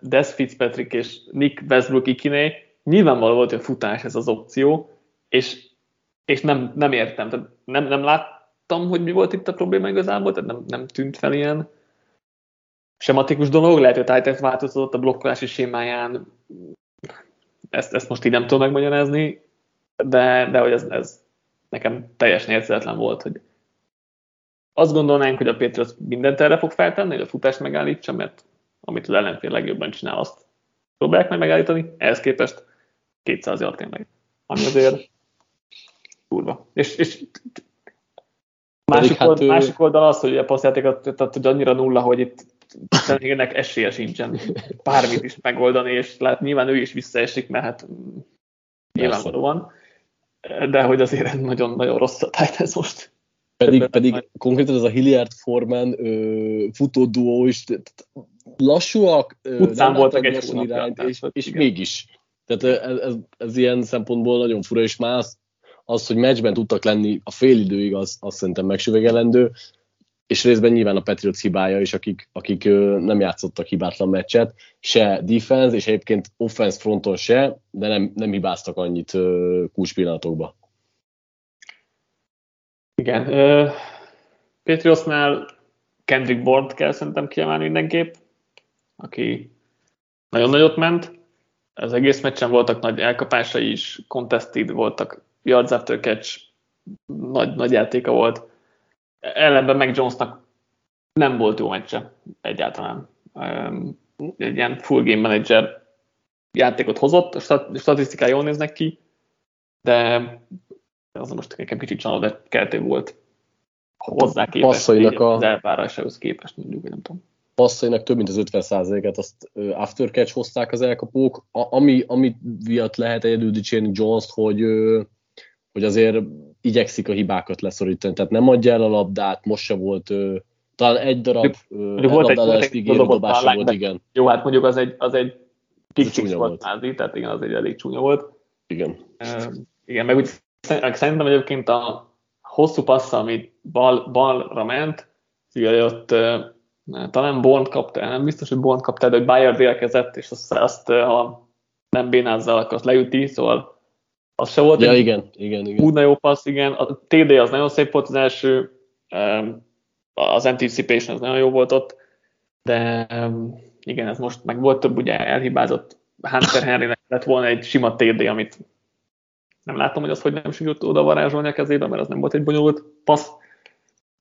Des Fitzpatrick és Nick Westbrook ikiné, nyilvánvaló volt, hogy a futás ez az opció, és, és nem, nem értem, tehát nem, nem láttam, hogy mi volt itt a probléma igazából, tehát nem, nem tűnt fel ilyen sematikus dolog, lehet, hogy a Titans változott a blokkolási sémáján, ezt, ezt most így nem tudom megmagyarázni, de, de hogy ez, ez nekem teljesen érthetetlen volt, hogy azt gondolnánk, hogy a Patriots mindent erre fog feltenni, hogy a futást megállítsa, mert amit az ellenfél legjobban csinál, azt próbálják meg megállítani, ehhez képest 200 yard tényleg. Ami azért kurva. És, és másik, hát old, ő... másik oldal az, hogy a passzjátékot tehát, hogy annyira nulla, hogy itt ennek esélye sincsen bármit is megoldani, és lehet nyilván ő is visszaesik, mert hát nyilvánvalóan, de hogy azért nagyon-nagyon rossz a Titans most. Pedig, pedig majd... konkrétan ez a Hilliard Forman futó duó is lassúak, Utcán nem voltak egy irányt, és, és mégis tehát ez, ez, ez ilyen szempontból nagyon fura, és már az, hogy meccsben tudtak lenni a fél időig, az, az szerintem megsüvegelendő, és részben nyilván a Patriots hibája is, akik, akik nem játszottak hibátlan meccset, se defense, és egyébként offense fronton se, de nem, nem hibáztak annyit kulcs. Igen. Uh, Patriotsnál Kendrick Bourne kell szerintem kiemelni mindenképp, aki nagyon nagyot ment. Az egész meccsen voltak nagy elkapásai is, contested voltak, yards after catch, nagy, nagy játéka volt. Ellenben meg Jonesnak nem volt jó meccse egyáltalán. Egy ilyen full game manager játékot hozott, a statisztikái jól néznek ki, de az most nekem kicsit csalódott keltő volt hozzá képest, Passzainak a... az elvárásához képest mondjuk, nem tudom. Passzainak több mint az 50%-et azt aftercatch hozták az elkapók, a, ami, ami miatt lehet egyedül dicsérni Jones-t, hogy, hogy azért igyekszik a hibákat leszorítani, tehát nem adja el a labdát, most se volt talán egy darab labdálás ígérő dobása volt, igen. Jó, hát mondjuk az egy, az egy pick volt, názi, tehát igen, az egy elég csúnya volt. Igen. Uh, igen, meg úgy szerintem egyébként a hosszú passza, amit bal, balra ment, ugye ott uh, talán Bond kapta, nem biztos, hogy Bond kapta, de hogy Bayard érkezett, és azt, azt ha nem bénázzal, akkor azt leüti, szóval az se volt ja, egy igen, igen, igen. jó passz, igen. A TD az nagyon szép volt az első, az anticipation az nagyon jó volt ott, de igen, ez most meg volt több ugye elhibázott Hunter henry lett volna egy sima TD, amit nem látom, hogy az hogy nem sikerült oda varázsolni a kezébe, mert az nem volt egy bonyolult passz.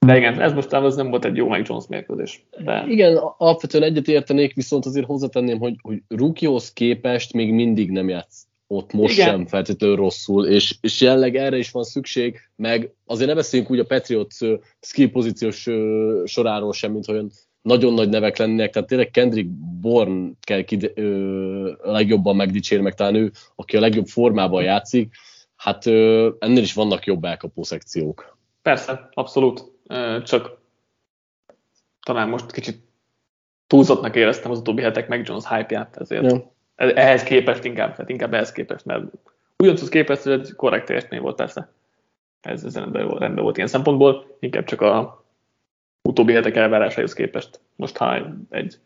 De igen, ez most az nem volt egy jó Mike Jones mérkőzés. De... Igen, alapvetően egyet értenék, viszont azért hozzátenném, hogy, hogy Rukihoz képest még mindig nem játsz ott most Igen. sem feltétlenül rosszul, és, és jelenleg erre is van szükség, meg azért ne beszéljünk úgy a Patriots skill pozíciós soráról sem, mint olyan nagyon nagy nevek lennének, tehát tényleg Kendrick Bourne kell ki, ö, legjobban megdicsérni, meg talán ő, aki a legjobb formában játszik, hát ö, ennél is vannak jobb elkapó szekciók. Persze, abszolút, csak talán most kicsit túlzottnak éreztem az utóbbi hetek meg Jones hype-ját, ezért ja. Ehhez képest inkább, tehát inkább ehhez képest, mert ugyanaz képest, hogy egy korrekt teljesítmény volt persze. Ez, ez rendben, rendben volt ilyen szempontból, inkább csak a utóbbi hetek elvárásához képest. Most ha egy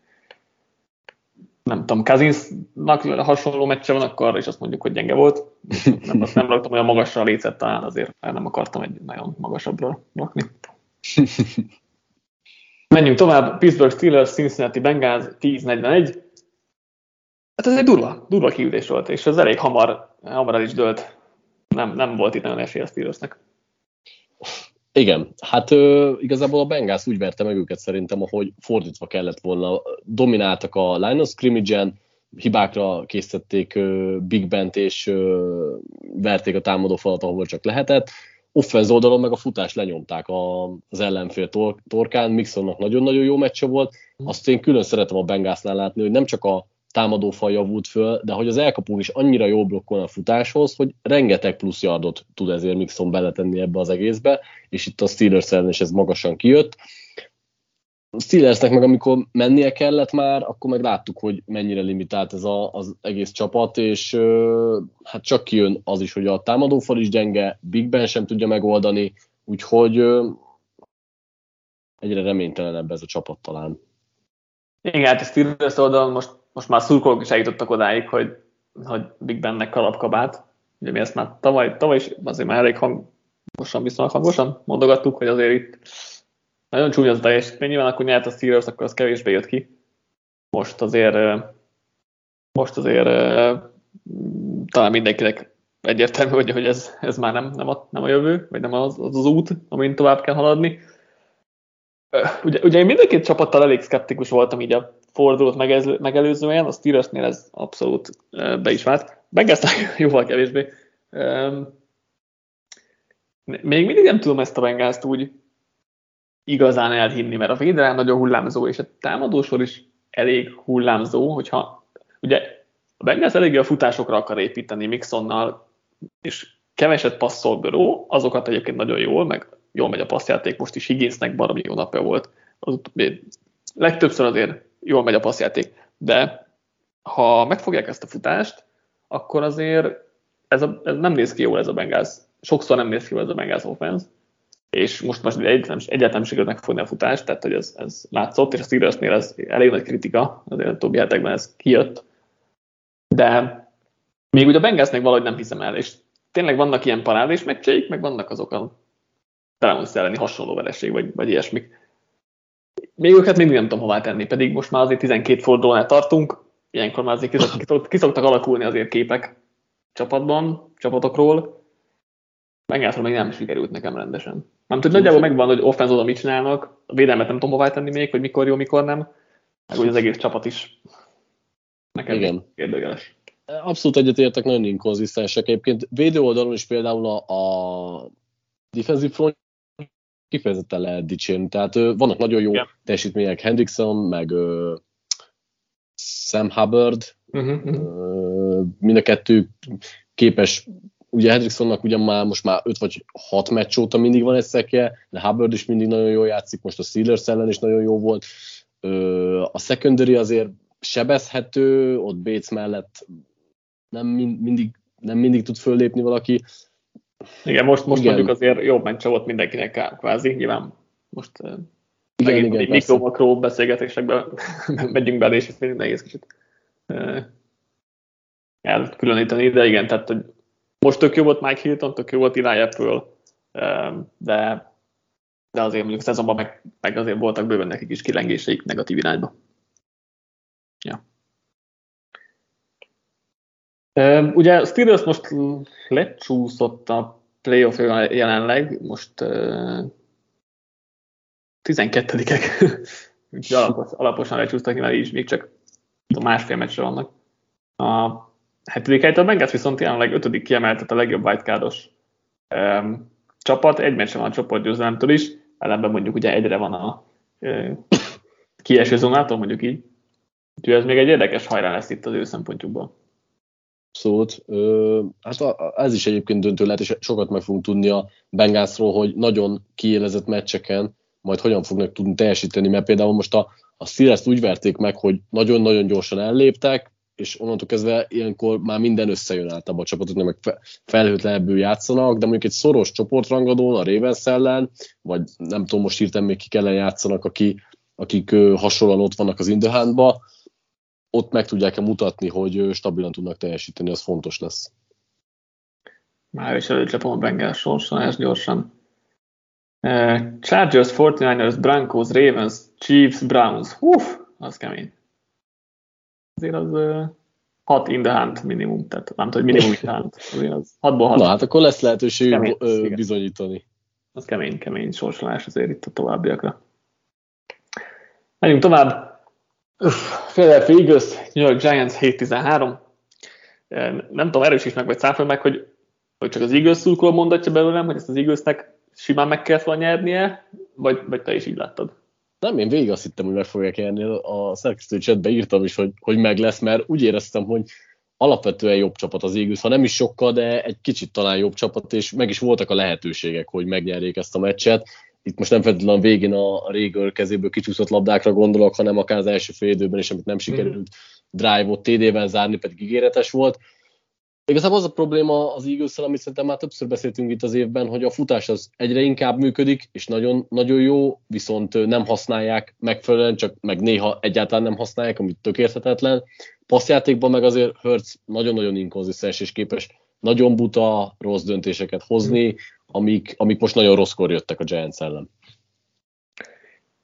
nem tudom, Kazinsnak hasonló meccse van, akkor és azt mondjuk, hogy gyenge volt. (laughs) Nem, azt nem raktam olyan magasra a lécet, talán azért nem akartam egy nagyon magasabbra rakni. (laughs) Menjünk tovább. Pittsburgh Steelers, Cincinnati Bengals 10-41. Hát ez egy durva, durva kiütés volt, és ez elég hamar, hamar el is dőlt. Nem, nem volt itt nagyon esély a Steelersnek. Igen, hát ö, igazából a Bengals úgy verte meg őket szerintem, ahogy fordítva kellett volna. Domináltak a line of scrimmage-en, hibákra készítették ö, Big Bent, és ö, verték a támadó falat, ahol csak lehetett. Offenz oldalon meg a futás lenyomták a, az ellenfél tor- torkán, Mixonnak nagyon-nagyon jó meccse volt. Azt én külön szeretem a Bengalsnál látni, hogy nem csak a támadó fal javult föl, de hogy az elkapó is annyira jó blokkol a futáshoz, hogy rengeteg plusz yardot tud ezért Mixon beletenni ebbe az egészbe, és itt a Steelers ellen is ez magasan kijött. A Steelersnek meg amikor mennie kellett már, akkor meg láttuk, hogy mennyire limitált ez a, az egész csapat, és hát csak kijön az is, hogy a támadófal is gyenge, Big Ben sem tudja megoldani, úgyhogy egyre reménytelenebb ez a csapat talán. Igen, hát a Steelers oldalon most most már szurkolók is eljutottak odáig, hogy, hogy Big Bennek kalapkabát. Ugye mi ezt már tavaly, tavaly is azért már elég hangosan, viszonylag hangosan mondogattuk, hogy azért itt nagyon csúnya az teljesítmény, nyilván akkor nyert a Steelers, akkor az kevésbé jött ki. Most azért most azért talán mindenkinek egyértelmű, hogy, hogy ez, ez már nem, nem, a, nem a jövő, vagy nem az, az az út, amin tovább kell haladni. Ugye, ugye én mindenkit csapattal elég szkeptikus voltam így a fordulót megelőzően, a Steelersnél ez abszolút be is vált. Bengalsnak (laughs) jóval kevésbé. Még mindig nem tudom ezt a Bengalst úgy igazán elhinni, mert a védelem nagyon hullámzó, és a támadósor is elég hullámzó, hogyha ugye a Bengals eléggé a futásokra akar építeni Mixonnal, és keveset passzol Böró, azokat egyébként nagyon jól, meg jól megy a passzjáték, most is Higginsnek baromi jó napja volt. Az legtöbbször azért jól megy a passzjáték, de ha megfogják ezt a futást, akkor azért ez, a, ez nem néz ki jól ez a Bengals. Sokszor nem néz ki jól ez a Bengals offense, és most most egyáltalán, egyáltalán nem sikerült megfogni a futást, tehát hogy ez, ez látszott, és a Steelersnél ez elég nagy kritika, azért a többi hetekben ez kijött, de még úgy a Bengalsnek valahogy nem hiszem el, és tényleg vannak ilyen parádés meccseik, meg vannak azok a Browns elleni hasonló vereség, vagy, vagy ilyesmik még őket még nem tudom hová tenni, pedig most már azért 12 fordulónál tartunk, ilyenkor már azért kiszoktak, kiszoktak alakulni azért képek csapatban, csapatokról, Megállítva még nem sikerült nekem rendesen. Nem tudom, nagyjából megvan, hogy offenzóda mit csinálnak, a védelmet nem tudom hová tenni még, hogy mikor jó, mikor nem, meg úgy az egész csapat is nekem Igen. kérdőjeles. Abszolút egyetértek, nagyon inkonzisztensek. Egyébként védő oldalon is például a, a defensive front kifejezetten lehet dicsérni. Tehát vannak nagyon jó yeah. teljesítmények, Hendrickson, meg uh, Sam Hubbard, uh-huh, uh, mind a kettő képes, ugye Hendricksonnak ugye már most már 5 vagy 6 meccs óta mindig van egy szekje, de Hubbard is mindig nagyon jól játszik, most a Steelers ellen is nagyon jó volt. Uh, a secondary azért sebezhető, ott Bates mellett nem mindig, nem mindig tud föllépni valaki. Igen, most, most igen. mondjuk azért jobb meccse volt mindenkinek kvázi, nyilván most igen, igen, mikro-makró beszélgetésekbe (laughs) megyünk bele, és még nehéz kicsit elkülöníteni, de igen, tehát hogy most tök jó volt Mike Hilton, tök jó volt Eli Apple, de, de azért mondjuk szezonban meg, meg azért voltak bőven nekik is kilengéseik negatív irányba. Ja. Ugye a Steelers most lecsúszott a playoff jelenleg, most uh, 12-ek, úgyhogy alapos, alaposan lecsúsztak, nyilván így még csak másfél meccsre vannak. A hetedik helyet a Bengals viszont jelenleg ötödik kiemeltet a legjobb wildcardos um, csapat, egy meccsen van a csoportgyőzelemtől is, ellenben mondjuk ugye egyre van a uh, kieső zónától, mondjuk így. Úgyhogy ez még egy érdekes hajrá lesz itt az ő szempontjukból. Abszolút. Hát ez is egyébként döntő lehet, és sokat meg fogunk tudni a Bengászról, hogy nagyon kiélezett meccseken majd hogyan fognak tudni teljesíteni, mert például most a, a steelers úgy verték meg, hogy nagyon-nagyon gyorsan elléptek, és onnantól kezdve ilyenkor már minden összejön általában a csapatoknak, meg felhőtlenebbül játszanak, de mondjuk egy szoros csoportrangadón, a Ravens ellen, vagy nem tudom, most írtam még ki ellen játszanak, aki, akik hasonlóan ott vannak az Indehánba, ott meg tudják-e mutatni, hogy stabilan tudnak teljesíteni, az fontos lesz. Már is előcsapom a Bengals sorsan, ez gyorsan. Chargers, 49ers, Broncos, Ravens, Chiefs, Browns. Hú, az kemény. Azért az uh, hat in the hand minimum, tehát nem tudom, hogy minimum in the hand. (laughs) Azért az hatból hat. Na hát akkor lesz lehetőség kemény, ö, bizonyítani. Az kemény, kemény sorsolás azért itt a továbbiakra. Menjünk tovább. Philadelphia Eagles, New York Giants 7-13. Nem tudom, erősíts meg, vagy száfolj meg, hogy, hogy csak az Eagles szurkoló mondatja belőlem, hogy ezt az Eaglesnek simán meg kellett volna nyernie, vagy, vagy te is így láttad? Nem, én végig azt hittem, hogy meg fogják nyerni. A szerkesztő chatbe írtam is, hogy, hogy meg lesz, mert úgy éreztem, hogy alapvetően jobb csapat az Eagles, ha nem is sokkal, de egy kicsit talán jobb csapat, és meg is voltak a lehetőségek, hogy megnyerjék ezt a meccset itt most nem feltétlenül a végén a Régör kezéből kicsúszott labdákra gondolok, hanem akár az első fél időben is, amit nem sikerült mm. drive-ot TD-vel zárni, pedig ígéretes volt. Igazából az a probléma az eagles amit szerintem már többször beszéltünk itt az évben, hogy a futás az egyre inkább működik, és nagyon, nagyon jó, viszont nem használják megfelelően, csak meg néha egyáltalán nem használják, amit tök érthetetlen. Passzjátékban meg azért Hertz nagyon-nagyon inkonzisztens és képes nagyon buta, rossz döntéseket hozni, amik, amik most nagyon rosszkor jöttek a Giants ellen.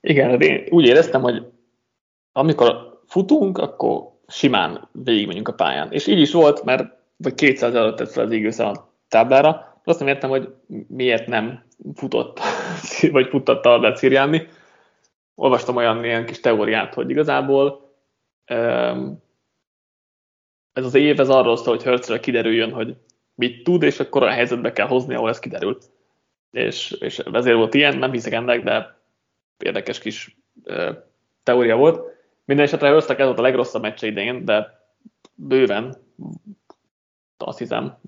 Igen, én úgy éreztem, hogy amikor futunk, akkor simán végigmegyünk a pályán. És így is volt, mert vagy 200 előtt tett fel az Eagles a táblára. Azt nem értem, hogy miért nem futott, (laughs) vagy futtatta a Szíriáni. Olvastam olyan ilyen kis teóriát, hogy igazából ez az év ez arról szól, hogy Hertzre kiderüljön, hogy mit tud, és akkor a helyzetbe kell hozni, ahol ez kiderül. És, és ezért volt ilyen, nem hiszek ennek, de érdekes kis e, teória volt. Minden esetre Hurstnek ez volt a legrosszabb meccse idén, de bőven azt hiszem,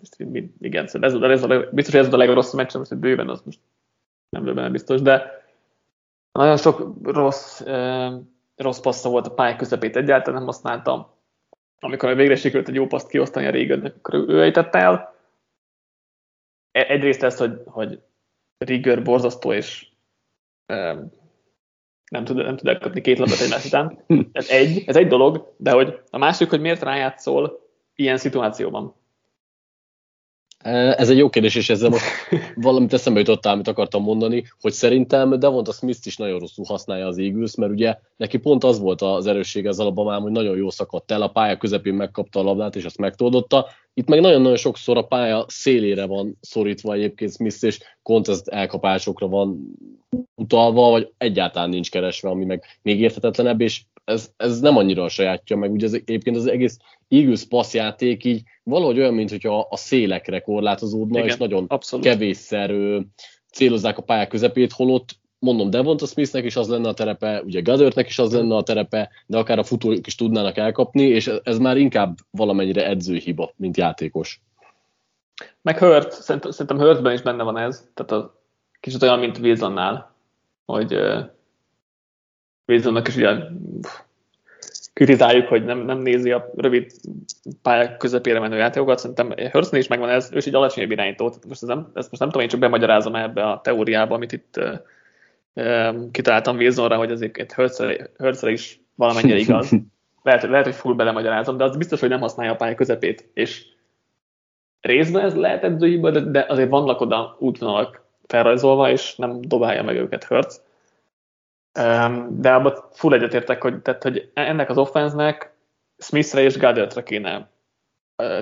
igen, ez, ez a, biztos, hogy ez a legrosszabb meccse, most bőven, az most nem bőven biztos, de nagyon sok rossz, e, rossz passza volt a pályák közepét egyáltalán nem használtam. Amikor végre sikerült egy jó paszt kiosztani a régen, akkor ő ejtette el. E, egyrészt ez, hogy, hogy Rigger borzasztó, és um, nem tud, nem tud elkapni két labdát egymás után. Ez egy, ez egy dolog, de hogy a másik, hogy miért rájátszol ilyen szituációban. Ez egy jó kérdés, és ezzel most valamit eszembe jutottál, amit akartam mondani, hogy szerintem Devonta Smith is nagyon rosszul használja az Eagles, mert ugye neki pont az volt az erőssége az alapban, hogy nagyon jó szakadt el, a pálya közepén megkapta a labdát, és azt megtoldotta. Itt meg nagyon-nagyon sokszor a pálya szélére van szorítva egyébként Smith, és kontest elkapásokra van utalva, vagy egyáltalán nincs keresve, ami meg még érthetetlenebb, és ez, ez nem annyira a sajátja, meg ugye az, egyébként az egész Eagles passzjáték így valahogy olyan, mint hogyha a szélekre korlátozódna, Igen, és nagyon abszolút. kevésszer célozzák a pályák közepét, holott mondom, Devonta Smithnek is az lenne a terepe, ugye Goddardnek is az lenne a terepe, de akár a futók is tudnának elkapni, és ez már inkább valamennyire edzőhiba, mint játékos. Meg Hurt, szerintem, Hurtben is benne van ez, tehát a, kicsit olyan, mint Wilsonnál, hogy Wilsonnak is ugye kritizáljuk, hogy nem, nem nézi a rövid pályák közepére menő játékokat, szerintem Hurstnél is megvan ez, ő is egy alacsonyabb irányító, most ez nem, ezt most nem tudom, én csak bemagyarázom ebbe a teóriába, amit itt uh, kitaláltam Wilsonra, hogy azért Hurtsre is valamennyire igaz. (laughs) Lehet, lehet, hogy full belemagyarázom, de az biztos, hogy nem használja a pálya közepét. És részben ez lehet edzőhiba, de, de azért vannak oda útvonalak felrajzolva, és nem dobálja meg őket Hurts. De abban full egyetértek, hogy, tehát, hogy ennek az offenznek Smithre és Goddardre kéne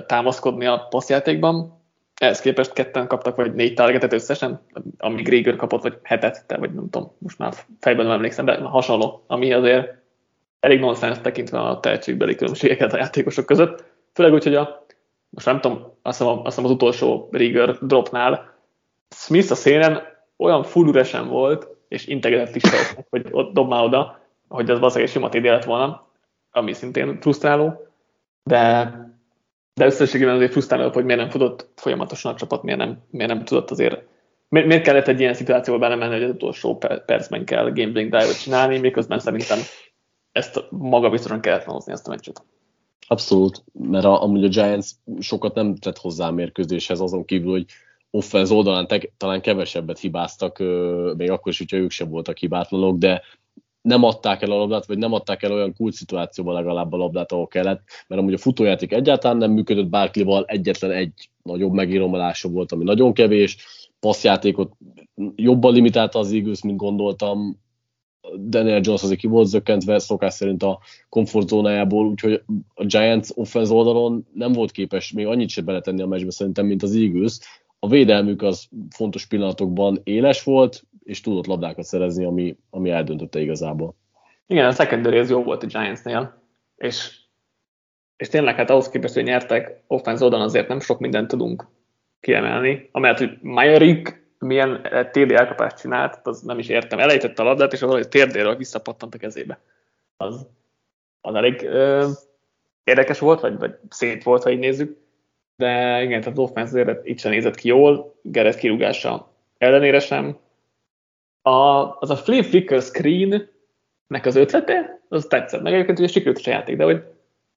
támaszkodni a passzjátékban, ehhez képest ketten kaptak, vagy négy targetet összesen, amíg Rieger kapott, vagy hetet, te, vagy nem tudom, most már fejben nem emlékszem, de hasonló, ami azért elég nonsens tekintve a tehetségbeli különbségeket a játékosok között. Főleg úgy, hogy a, most nem tudom, azt hiszem, azt hiszem az utolsó Rieger dropnál Smith a szélen olyan full üresen volt, és is fel, hogy ott dob már oda, hogy az valószínűleg egy sima lett volna, ami szintén frusztráló, de de összességében azért frusztráló, hogy miért nem futott folyamatosan a csapat, miért nem, miért nem tudott azért miért, miért kellett egy ilyen szituációba belemenni, hogy az utolsó percben kell gambling drive-ot csinálni, miközben szerintem ezt maga biztosan kellett hozni ezt a meccset. Abszolút, mert a, amúgy a Giants sokat nem tett hozzá a mérkőzéshez, azon kívül, hogy offenz oldalán te, talán kevesebbet hibáztak, még akkor is, hogyha ők sem voltak hibátlanok, de nem adták el a labdát, vagy nem adták el olyan kult szituációban legalább a labdát, ahol kellett, mert amúgy a futójáték egyáltalán nem működött Barkley-val, egyetlen egy nagyobb megíromalása volt, ami nagyon kevés, passzjátékot jobban limitálta az Eagles, mint gondoltam, Daniel Jones azért ki volt zökkentve, szokás szerint a komfortzónájából, úgyhogy a Giants offense oldalon nem volt képes még annyit se beletenni a meccsbe szerintem, mint az Eagles. A védelmük az fontos pillanatokban éles volt, és tudott labdákat szerezni, ami, ami eldöntötte igazából. Igen, a secondary az jó volt a Giantsnél, és, és tényleg hát ahhoz képest, hogy nyertek, offense oldalon azért nem sok mindent tudunk kiemelni, amelyet, hogy Majerik milyen TD elkapást csinált, az nem is értem. Elejtette a labdát, és valahogy térdéről visszapattant a kezébe. Az, az elég ö, érdekes volt, vagy, vagy szép volt, ha így nézzük. De igen, tehát offense azért itt sem nézett ki jól, Gerett kirúgása ellenére sem, a, az a flip flicker screen nek az ötlete, az tetszett. Meg egyébként ugye sikerült a játék, de hogy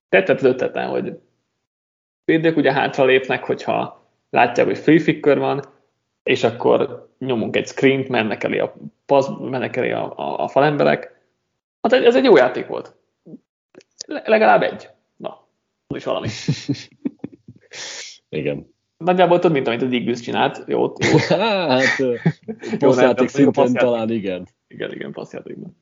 tetszett az ötleten, hogy védők ugye hátra lépnek, hogyha látják, hogy free flicker van, és akkor nyomunk egy screen mennek elé a, pasz, mennek elé a, a, a falemberek. Hát ez egy jó játék volt. Legalább egy. Na, az is valami. (laughs) Igen nagyjából több, mint amit az Eagles csinált. Jó, (laughs) jó. hát, passzjáték szinten talán igen. Igen, igen, passzjátékban.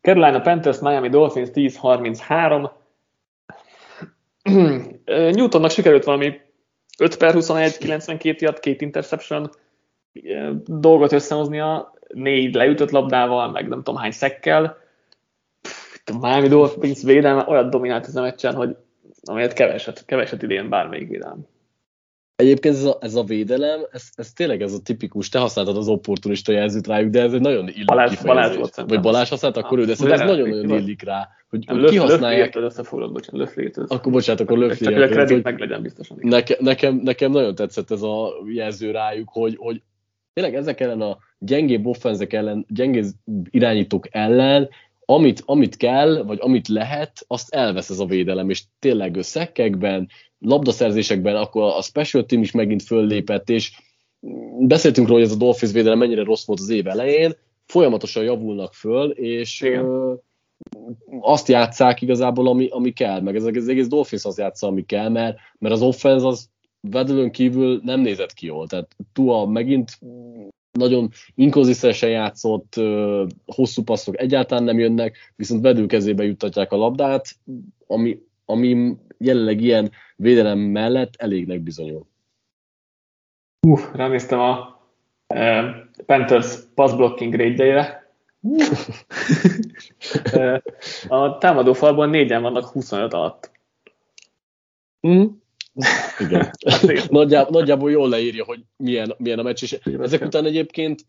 Carolina Panthers, Miami Dolphins 10-33. Newtonnak sikerült valami 5 per 21, 92 yard, két interception dolgot összehoznia, négy leütött labdával, meg nem tudom hány szekkel. A Miami Dolphins védelme olyan dominált ez a meccsen, hogy amelyet keveset, keveset idén bármelyik védelem. Egyébként ez a, ez a védelem, ez, ez tényleg ez a tipikus, te használtad az opportunista jelzőt rájuk, de ez egy nagyon illik Balázs, Balázs volt Vagy Balázs használt, akkor ő, de ez nagyon-nagyon illik rá, hogy, hogy löf, kihasználják. Löfli összefoglalt, bocsánat, löfli Akkor bocsánat, akkor löfli Csak hogy a kredit meg legyen biztosan. Neke, nekem, nekem nagyon tetszett ez a jelző rájuk, hogy, hogy tényleg ezek ellen a gyengébb offenzek ellen, gyengébb irányítók ellen amit, amit kell, vagy amit lehet, azt elvesz ez a védelem, és tényleg szekkekben, labdaszerzésekben akkor a special team is megint föllépett, és beszéltünk róla, hogy ez a Dolphins védelem mennyire rossz volt az év elején, folyamatosan javulnak föl, és ö, azt játszák igazából, ami, ami kell, meg ez az egész Dolphins azt játsza, ami kell, mert, mert az offense az vedülön kívül nem nézett ki jól. Tehát Tua megint nagyon inkonzisztensen játszott, hosszú passzok egyáltalán nem jönnek, viszont vedő kezébe juttatják a labdát, ami, ami jelenleg ilyen védelem mellett elégnek bizonyul. Uh, ránéztem a uh, Panthers pass blocking grade (laughs) A támadó falban négyen vannak 25 alatt. Mm. Igen. (laughs) nagyjából, nagyjából jól leírja, hogy milyen, milyen a meccs, és ezek után egyébként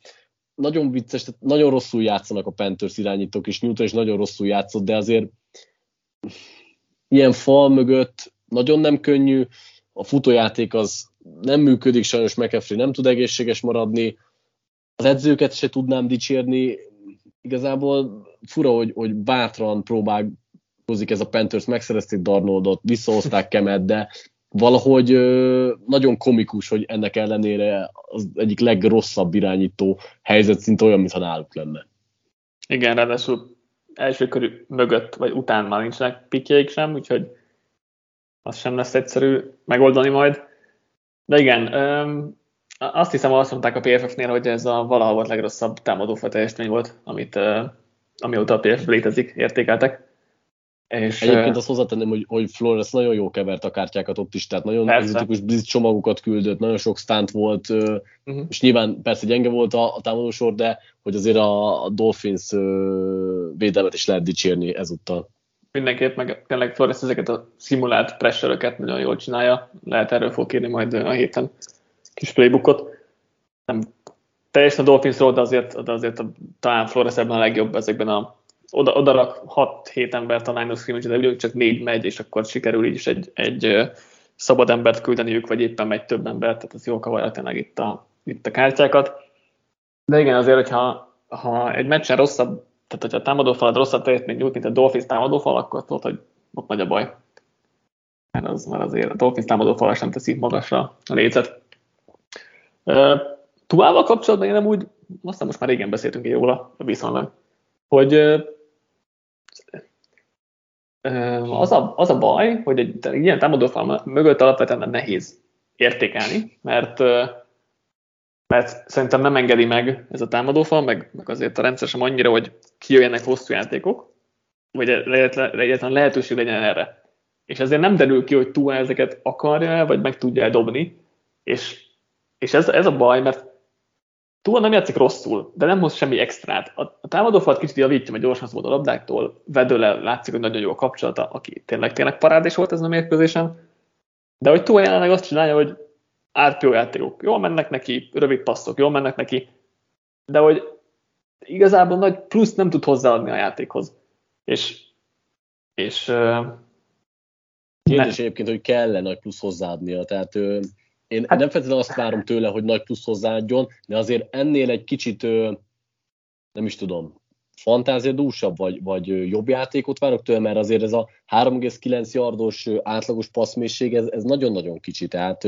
nagyon vicces, tehát nagyon rosszul játszanak a Panthers irányítók, és Newton is nagyon rosszul játszott, de azért ilyen fal mögött nagyon nem könnyű, a futójáték az nem működik, sajnos McAfee nem tud egészséges maradni, az edzőket se tudnám dicsérni, igazából fura, hogy, hogy bátran próbálkozik ez a Panthers, megszerezték Darnoldot, visszahozták Kemet, de valahogy nagyon komikus, hogy ennek ellenére az egyik legrosszabb irányító helyzet szinte olyan, mintha náluk lenne. Igen, ráadásul első körű mögött, vagy után már nincsenek pikjeik sem, úgyhogy az sem lesz egyszerű megoldani majd. De igen, azt hiszem, azt mondták a PFF-nél, hogy ez a valahol volt legrosszabb támadófa teljesítmény volt, amit, amióta a PFF létezik, értékeltek. És, Egyébként azt hozzátenném, hogy, hogy Flores nagyon jó kevert a kártyákat ott is, tehát nagyon egzotikus blitz csomagokat küldött, nagyon sok stunt volt, uh-huh. és nyilván persze gyenge volt a, a támadósor, de hogy azért a, a Dolphins védelmet is lehet dicsérni ezúttal. Mindenképp, meg tényleg Flores ezeket a szimulált pressure nagyon jól csinálja, lehet erről fog kérni majd a héten kis playbookot. Nem teljesen a Dolphinsról, de azért, de azért a, talán Flores ebben a legjobb ezekben a oda, oda rak 6-7 embert a line of scrimmage de ugye csak négy megy, és akkor sikerül így is egy, egy szabad embert küldeniük, vagy éppen megy több embert, tehát az jó kavarja tényleg itt a, itt a kártyákat. De igen, azért, hogyha ha egy meccsen rosszabb, tehát hogyha a támadófalad rosszabb teljesítmény nyújt, mint a Dolphins támadófal, akkor tudod, hogy ott nagy a baj. Mert, az, mert azért a Dolphins támadófal sem teszi magasra a lécet. Uh, Tuával kapcsolatban én nem úgy, aztán most már régen beszéltünk róla, viszonylag, hogy az a, az a baj, hogy egy, ilyen támadófal mögött alapvetően nehéz értékelni, mert, mert szerintem nem engedi meg ez a támadófal, meg, meg azért a rendszer sem annyira, hogy kijöjjenek hosszú játékok, vagy egyáltalán lehetőség legyen erre. És ezért nem derül ki, hogy túl ezeket akarja vagy meg tudja dobni, és, és ez, ez a baj, mert Túl nem játszik rosszul, de nem hoz semmi extrát. A, a támadófalt kicsit javítja, mert gyorsan szabad a labdáktól, vedőle látszik, hogy nagyon jó a kapcsolata, aki tényleg tényleg parádés volt ez a mérkőzésen. De hogy túl jelenleg azt csinálja, hogy RPO játékok jól mennek neki, rövid passzok jól mennek neki, de hogy igazából nagy plusz nem tud hozzáadni a játékhoz. És, és Kérdés ne. egyébként, hogy kell-e nagy plusz hozzáadnia, tehát én hát, nem feltétlenül azt várom tőle, hogy nagy plusz hozzáadjon, de azért ennél egy kicsit, nem is tudom, fantáziadúsabb, vagy, vagy jobb játékot várok tőle, mert azért ez a 3,9 yardos átlagos passzmészség, ez, ez nagyon-nagyon kicsi, tehát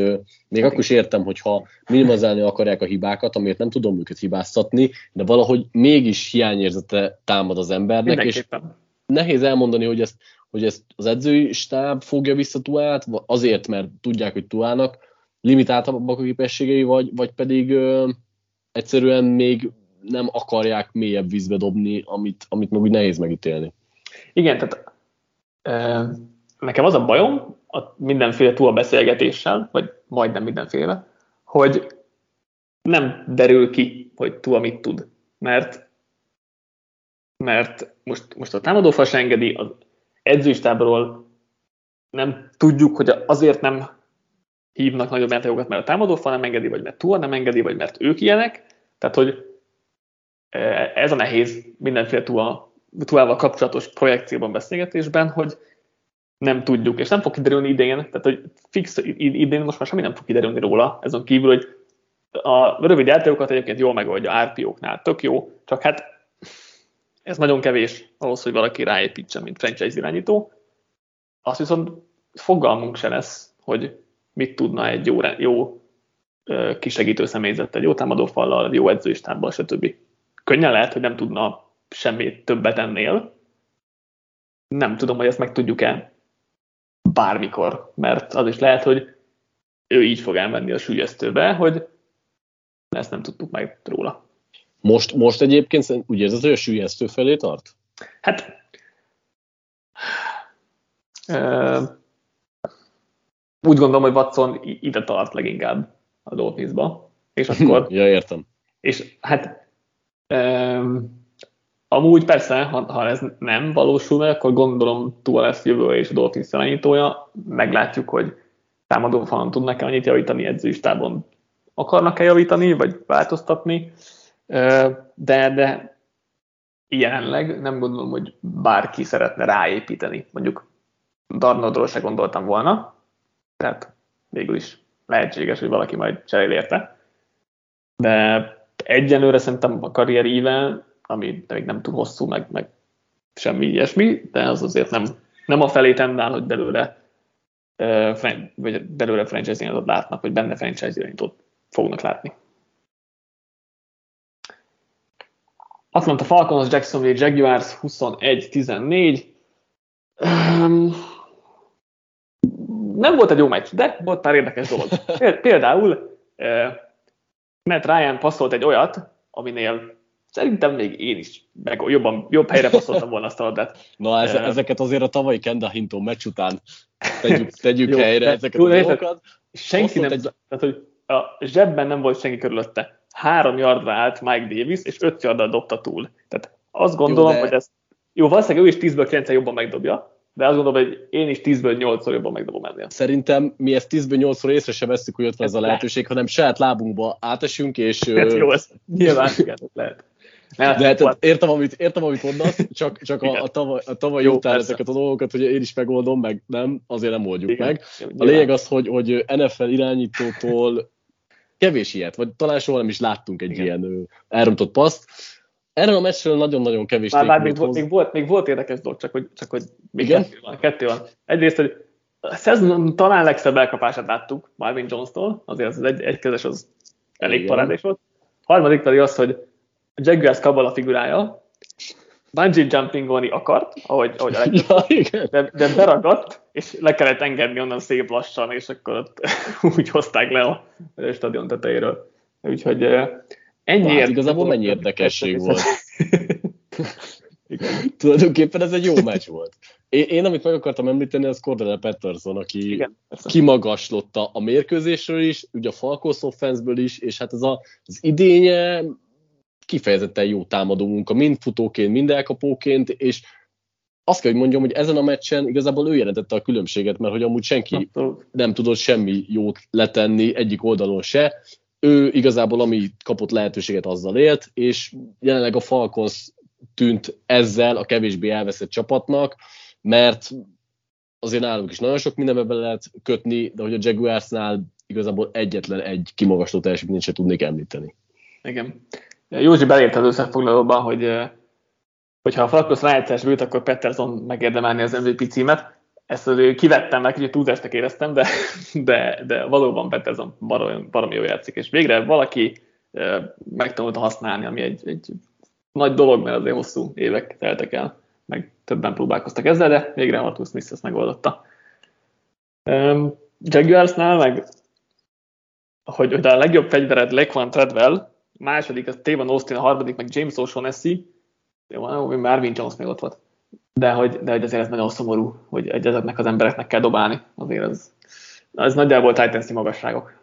még akkor is értem, hogyha minimalizálni akarják a hibákat, amiért nem tudom őket hibáztatni, de valahogy mégis hiányérzete támad az embernek, és nehéz elmondani, hogy ezt, hogy ezt az edzői stáb fogja vissza Tuát, azért, mert tudják, hogy Tuának limitáltabbak a képességei, vagy, vagy pedig ö, egyszerűen még nem akarják mélyebb vízbe dobni, amit, amit meg úgy nehéz megítélni. Igen, tehát ö, nekem az a bajom a mindenféle túl a beszélgetéssel, vagy majdnem mindenféle, hogy nem derül ki, hogy túl mit tud. Mert, mert most, most a támadófal se engedi, az edzőstábról nem tudjuk, hogy azért nem hívnak nagyobb játékokat, mert a támadó fal nem engedi, vagy mert túl nem engedi, vagy mert ők ilyenek. Tehát, hogy e, ez a nehéz mindenféle túlával kapcsolatos projekcióban, beszélgetésben, hogy nem tudjuk, és nem fog kiderülni idén, tehát hogy fix idén most már semmi nem fog kiderülni róla, ezen kívül, hogy a rövid játékokat egyébként jól megoldja RPO-knál, tök jó, csak hát ez nagyon kevés ahhoz, hogy valaki ráépítsen, mint franchise irányító. Azt viszont fogalmunk se lesz, hogy mit tudna egy jó, jó kisegítő személyzet, egy jó támadófallal, jó edzőistábbal, stb. Könnyen lehet, hogy nem tudna semmit többet ennél. Nem tudom, hogy ezt meg tudjuk-e bármikor, mert az is lehet, hogy ő így fog elmenni a sülyeztőbe, hogy ezt nem tudtuk meg róla. Most, most egyébként úgy érzed, hogy a sülyeztő felé tart? Hát úgy gondolom, hogy Watson ide tart leginkább a Dolphinsba. És (laughs) akkor... ja, értem. És hát um, amúgy persze, ha, ha ez nem valósul meg, akkor gondolom túl lesz jövőre és a Dolphins irányítója. Meglátjuk, hogy támadó falon tudnak-e annyit javítani edzőistában. Akarnak-e javítani, vagy változtatni, de, de jelenleg nem gondolom, hogy bárki szeretne ráépíteni. Mondjuk Darnoldról se gondoltam volna, tehát végül is lehetséges, hogy valaki majd cserél érte. De egyenlőre szerintem a karrier íve, ami még nem túl hosszú, meg, meg semmi ilyesmi, de az azért nem, nem a felé tendál, hogy belőle vagy belőle franchise irányítót látnak, vagy benne franchise irányítót fognak látni. Atlanta Falcons, Jacksonville Jaguars 21-14. Um, nem volt egy jó meccs, de volt pár érdekes dolog. Például Matt Ryan passzolt egy olyat, aminél szerintem még én is meg jobban, jobb helyre passzoltam volna azt a labdát. Na, ez, uh, ezeket azért a tavalyi Kenda Hintó meccs után (laughs) tegyük, tegyük jó, helyre de, ezeket jó, a dolgokat. Senki nem, egy... tehát, hogy a zsebben nem volt senki körülötte. Három yardra állt Mike Davis, és öt yardra dobta túl. Tehát azt gondolom, jó, de... hogy ez jó, valószínűleg ő is 10-ből 9 jobban megdobja, de azt gondolom, hogy én is 10-ből 8-szor jobban megdobom ennél. Szerintem mi ezt 10-ből 8-szor észre sem veszük, hogy ott van ez a lehetőség, hanem saját lábunkba átesünk, és... Hát jó, ez nyilván igen, lehet. De hát, értem, amit, értem, amit mondasz, csak, csak a, a, tavaly, a tavaly Jó, után persze. ezeket a dolgokat, hogy én is megoldom, meg nem, azért nem oldjuk Igen. meg. A lényeg az, hogy, hogy NFL irányítótól kevés ilyet, vagy talán soha nem is láttunk egy Igen. ilyen elrontott paszt. Erről a meccsről nagyon-nagyon kevés Már, már még, volt, még, volt, még volt érdekes dolog, csak hogy, csak hogy még Igen? Kettő, van, kettő van. Egyrészt, hogy a szezon talán legszebb elkapását láttuk Marvin Jones-tól, azért az egy, egy közös az elég parádés volt. Harmadik pedig az, hogy Jaguars Kabbalah figurája, bungee jumpingolni akart, ahogy, ahogy a (laughs) legtöbb, ja, de, de beragadt, és le kellett engedni onnan szép lassan, és akkor ott (laughs) úgy hozták le a stadion tetejéről. Úgyhogy ennyi hát, igazából mennyi érdekesség volt. (laughs) Igen. Tulajdonképpen ez egy jó meccs volt. Én, én amit meg akartam említeni, az Cordell Patterson, aki Igen, kimagaslotta a mérkőzésről is, ugye a Falcons offense is, és hát ez a, az idénye kifejezetten jó támadó munka, mind futóként, mind elkapóként, és azt kell, hogy mondjam, hogy ezen a meccsen igazából ő jelentette a különbséget, mert hogy amúgy senki nem tudott semmi jót letenni egyik oldalon se. Ő igazából, ami kapott lehetőséget, azzal élt, és jelenleg a Falcons tűnt ezzel a kevésbé elveszett csapatnak, mert azért nálunk is nagyon sok mindenbe lehet kötni, de hogy a Jaguarsnál igazából egyetlen egy kimagasló teljesítményt se tudnék említeni. Igen. Józsi belért az összefoglalóba, hogy hogyha a Falkos rájátszás bőt, akkor Petterson megérdemelni az MVP címet. Ezt kivettem meg, hogy túlzásnak éreztem, de, de, de valóban Petterson baromi, baromi jól játszik, és végre valaki megtanulta használni, ami egy, egy nagy dolog, mert azért hosszú évek teltek el, meg többen próbálkoztak ezzel, de végre Arthur Smith ezt megoldotta. Um, Jaguarsnál meg, hogy, hogy a legjobb fegyvered Lequan Treadwell, második az Tavon Austin, a harmadik meg James O'Shaughnessy, jó, Marvin Jones még ott volt. De hogy, de hogy azért ez nagyon szomorú, hogy egy ezeknek az embereknek kell dobálni. Azért ez, ez nagyjából titans magasságok.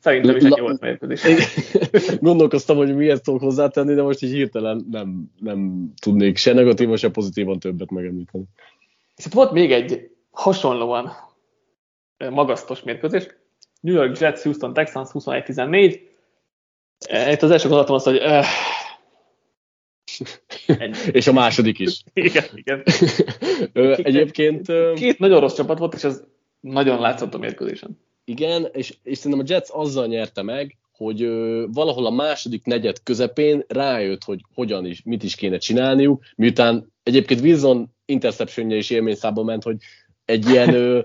Szerintem is egy jó mérkőzés. (laughs) Gondolkoztam, hogy miért tudok hozzátenni, de most így hirtelen nem, nem tudnék se negatívan, se pozitívan többet megemlíteni. És itt volt még egy hasonlóan magasztos mérkőzés. New York Jets, Houston Texans 21-14. Eh, itt az első gondolatom az, hogy uh, és a második is. (laughs) igen, igen. Egyébként... Két nagyon rossz csapat volt, és ez nagyon látszott a mérkőzésen. Igen, és, és szerintem a Jets azzal nyerte meg, hogy ö, valahol a második negyed közepén rájött, hogy hogyan is, mit is kéne csinálniuk, miután egyébként Wilson interceptionje is élményszába ment, hogy egy ilyen ö,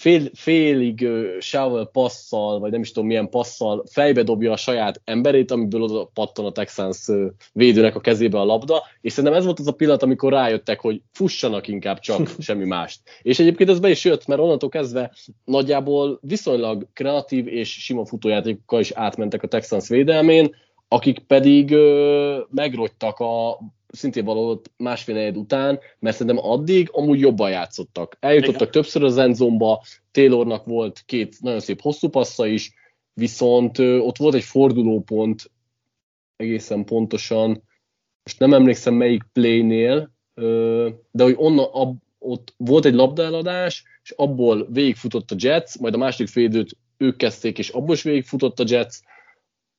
fél, félig uh, shovel passzal, vagy nem is tudom milyen passzal fejbe dobja a saját emberét, amiből oda pattan a Texans uh, védőnek a kezébe a labda, és szerintem ez volt az a pillanat, amikor rájöttek, hogy fussanak inkább csak, (laughs) semmi mást. És egyébként ez be is jött, mert onnantól kezdve nagyjából viszonylag kreatív és sima futójátékokkal is átmentek a Texans védelmén, akik pedig uh, megrogytak a szintén való másfél negyed után, mert szerintem addig amúgy jobban játszottak. Eljutottak Igen. többször az endzomba, Taylornak volt két nagyon szép hosszú passza is, viszont ott volt egy fordulópont egészen pontosan, most nem emlékszem melyik playnél, de hogy onnan ab, ott volt egy labdaeladás, és abból végigfutott a Jets, majd a második félidőt ők kezdték, és abból is végigfutott a Jets,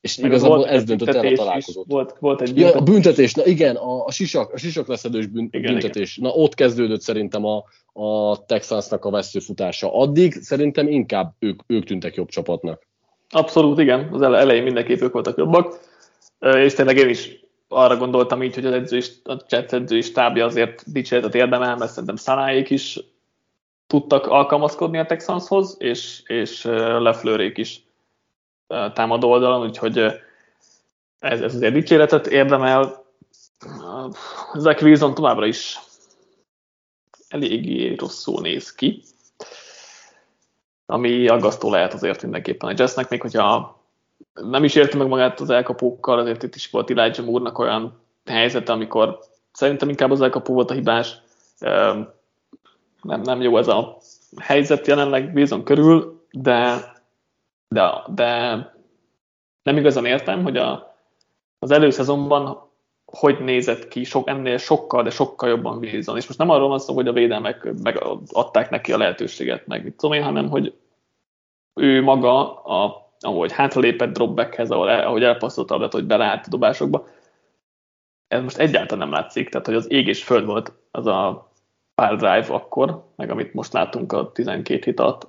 és Meg igazából ez döntött el a találkozót. Volt, volt egy büntetés. Ja, a büntetés, na igen, a, a sisak, a sisak leszedős bünt, igen, büntetés. Igen. Na ott kezdődött szerintem a, a Texansnak a veszőfutása. Addig szerintem inkább ők, ők tűntek jobb csapatnak. Abszolút, igen. Az elején mindenképp ők voltak jobbak. És tényleg én is arra gondoltam így, hogy az edző is, a Jets edzői stábja azért dicséretet érdemel, mert szerintem Szanáék is tudtak alkalmazkodni a Texanshoz, és, és Leflőrék is támadó oldalon, úgyhogy ez, ez azért dicséretet érdemel. Zach Wilson továbbra is eléggé rosszul néz ki, ami aggasztó lehet azért mindenképpen a Jessnek, még hogyha nem is érti meg magát az elkapókkal, azért itt is volt Elijah Moore-nak olyan helyzete, amikor szerintem inkább az elkapó volt a hibás. Nem, nem jó ez a helyzet jelenleg Wilson körül, de, de, de nem igazán értem, hogy a, az előszezonban hogy nézett ki, sok, ennél sokkal, de sokkal jobban Wilson. És most nem arról van szó, hogy a védelmek megadták neki a lehetőséget, meg mit tudom én, hanem hogy ő maga, a, ahogy hátralépett dropbackhez, ahol el, ahogy elpasszolt a hogy beleállt a dobásokba, ez most egyáltalán nem látszik, tehát hogy az ég és föld volt az a pár drive akkor, meg amit most látunk a 12 hit alatt,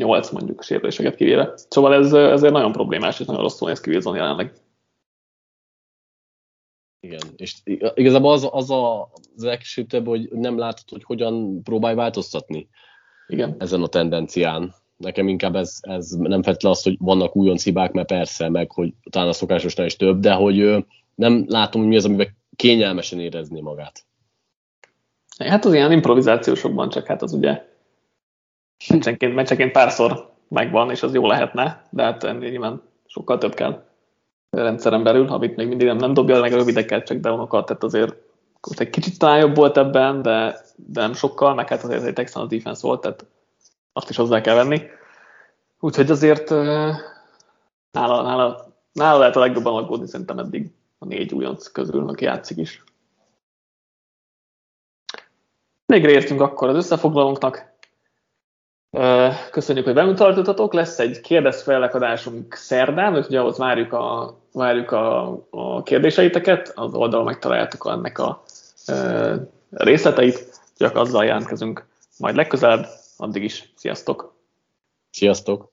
8 mondjuk sérüléseket kivéve. Szóval ez ezért nagyon problémás, és nagyon rosszul néz ki Wilson jelenleg. Igen, és igazából az, az a, az legkisőbb, hogy nem látod, hogy hogyan próbálj változtatni Igen. ezen a tendencián. Nekem inkább ez, ez nem feltétlenül az, hogy vannak újonc hibák, mert persze, meg hogy talán a szokásosnál is több, de hogy nem látom, hogy mi az, amiben kényelmesen érezni magát. Hát az ilyen improvizációsokban csak hát az ugye meccsenként, meccsenként párszor megvan, és az jó lehetne, de hát ennél nyilván sokkal több kell rendszeren belül, amit még mindig nem, nem dobja meg rövideket, csak downokat, tehát azért most egy kicsit talán jobb volt ebben, de, de nem sokkal, meg hát azért egy Texans defense volt, tehát azt is hozzá kell venni. Úgyhogy azért nála, nála, nála lehet a legjobban aggódni szerintem eddig a négy újonc közül, aki játszik is. Végre értünk akkor az összefoglalónknak. Köszönjük, hogy velünk tartottatok. Lesz egy kérdezfelekadásunk szerdán, úgyhogy ahhoz várjuk a, várjuk a, a kérdéseiteket. Az oldalon megtaláljátok ennek a e, részleteit, csak azzal jelentkezünk majd legközelebb. Addig is, sziasztok! Sziasztok!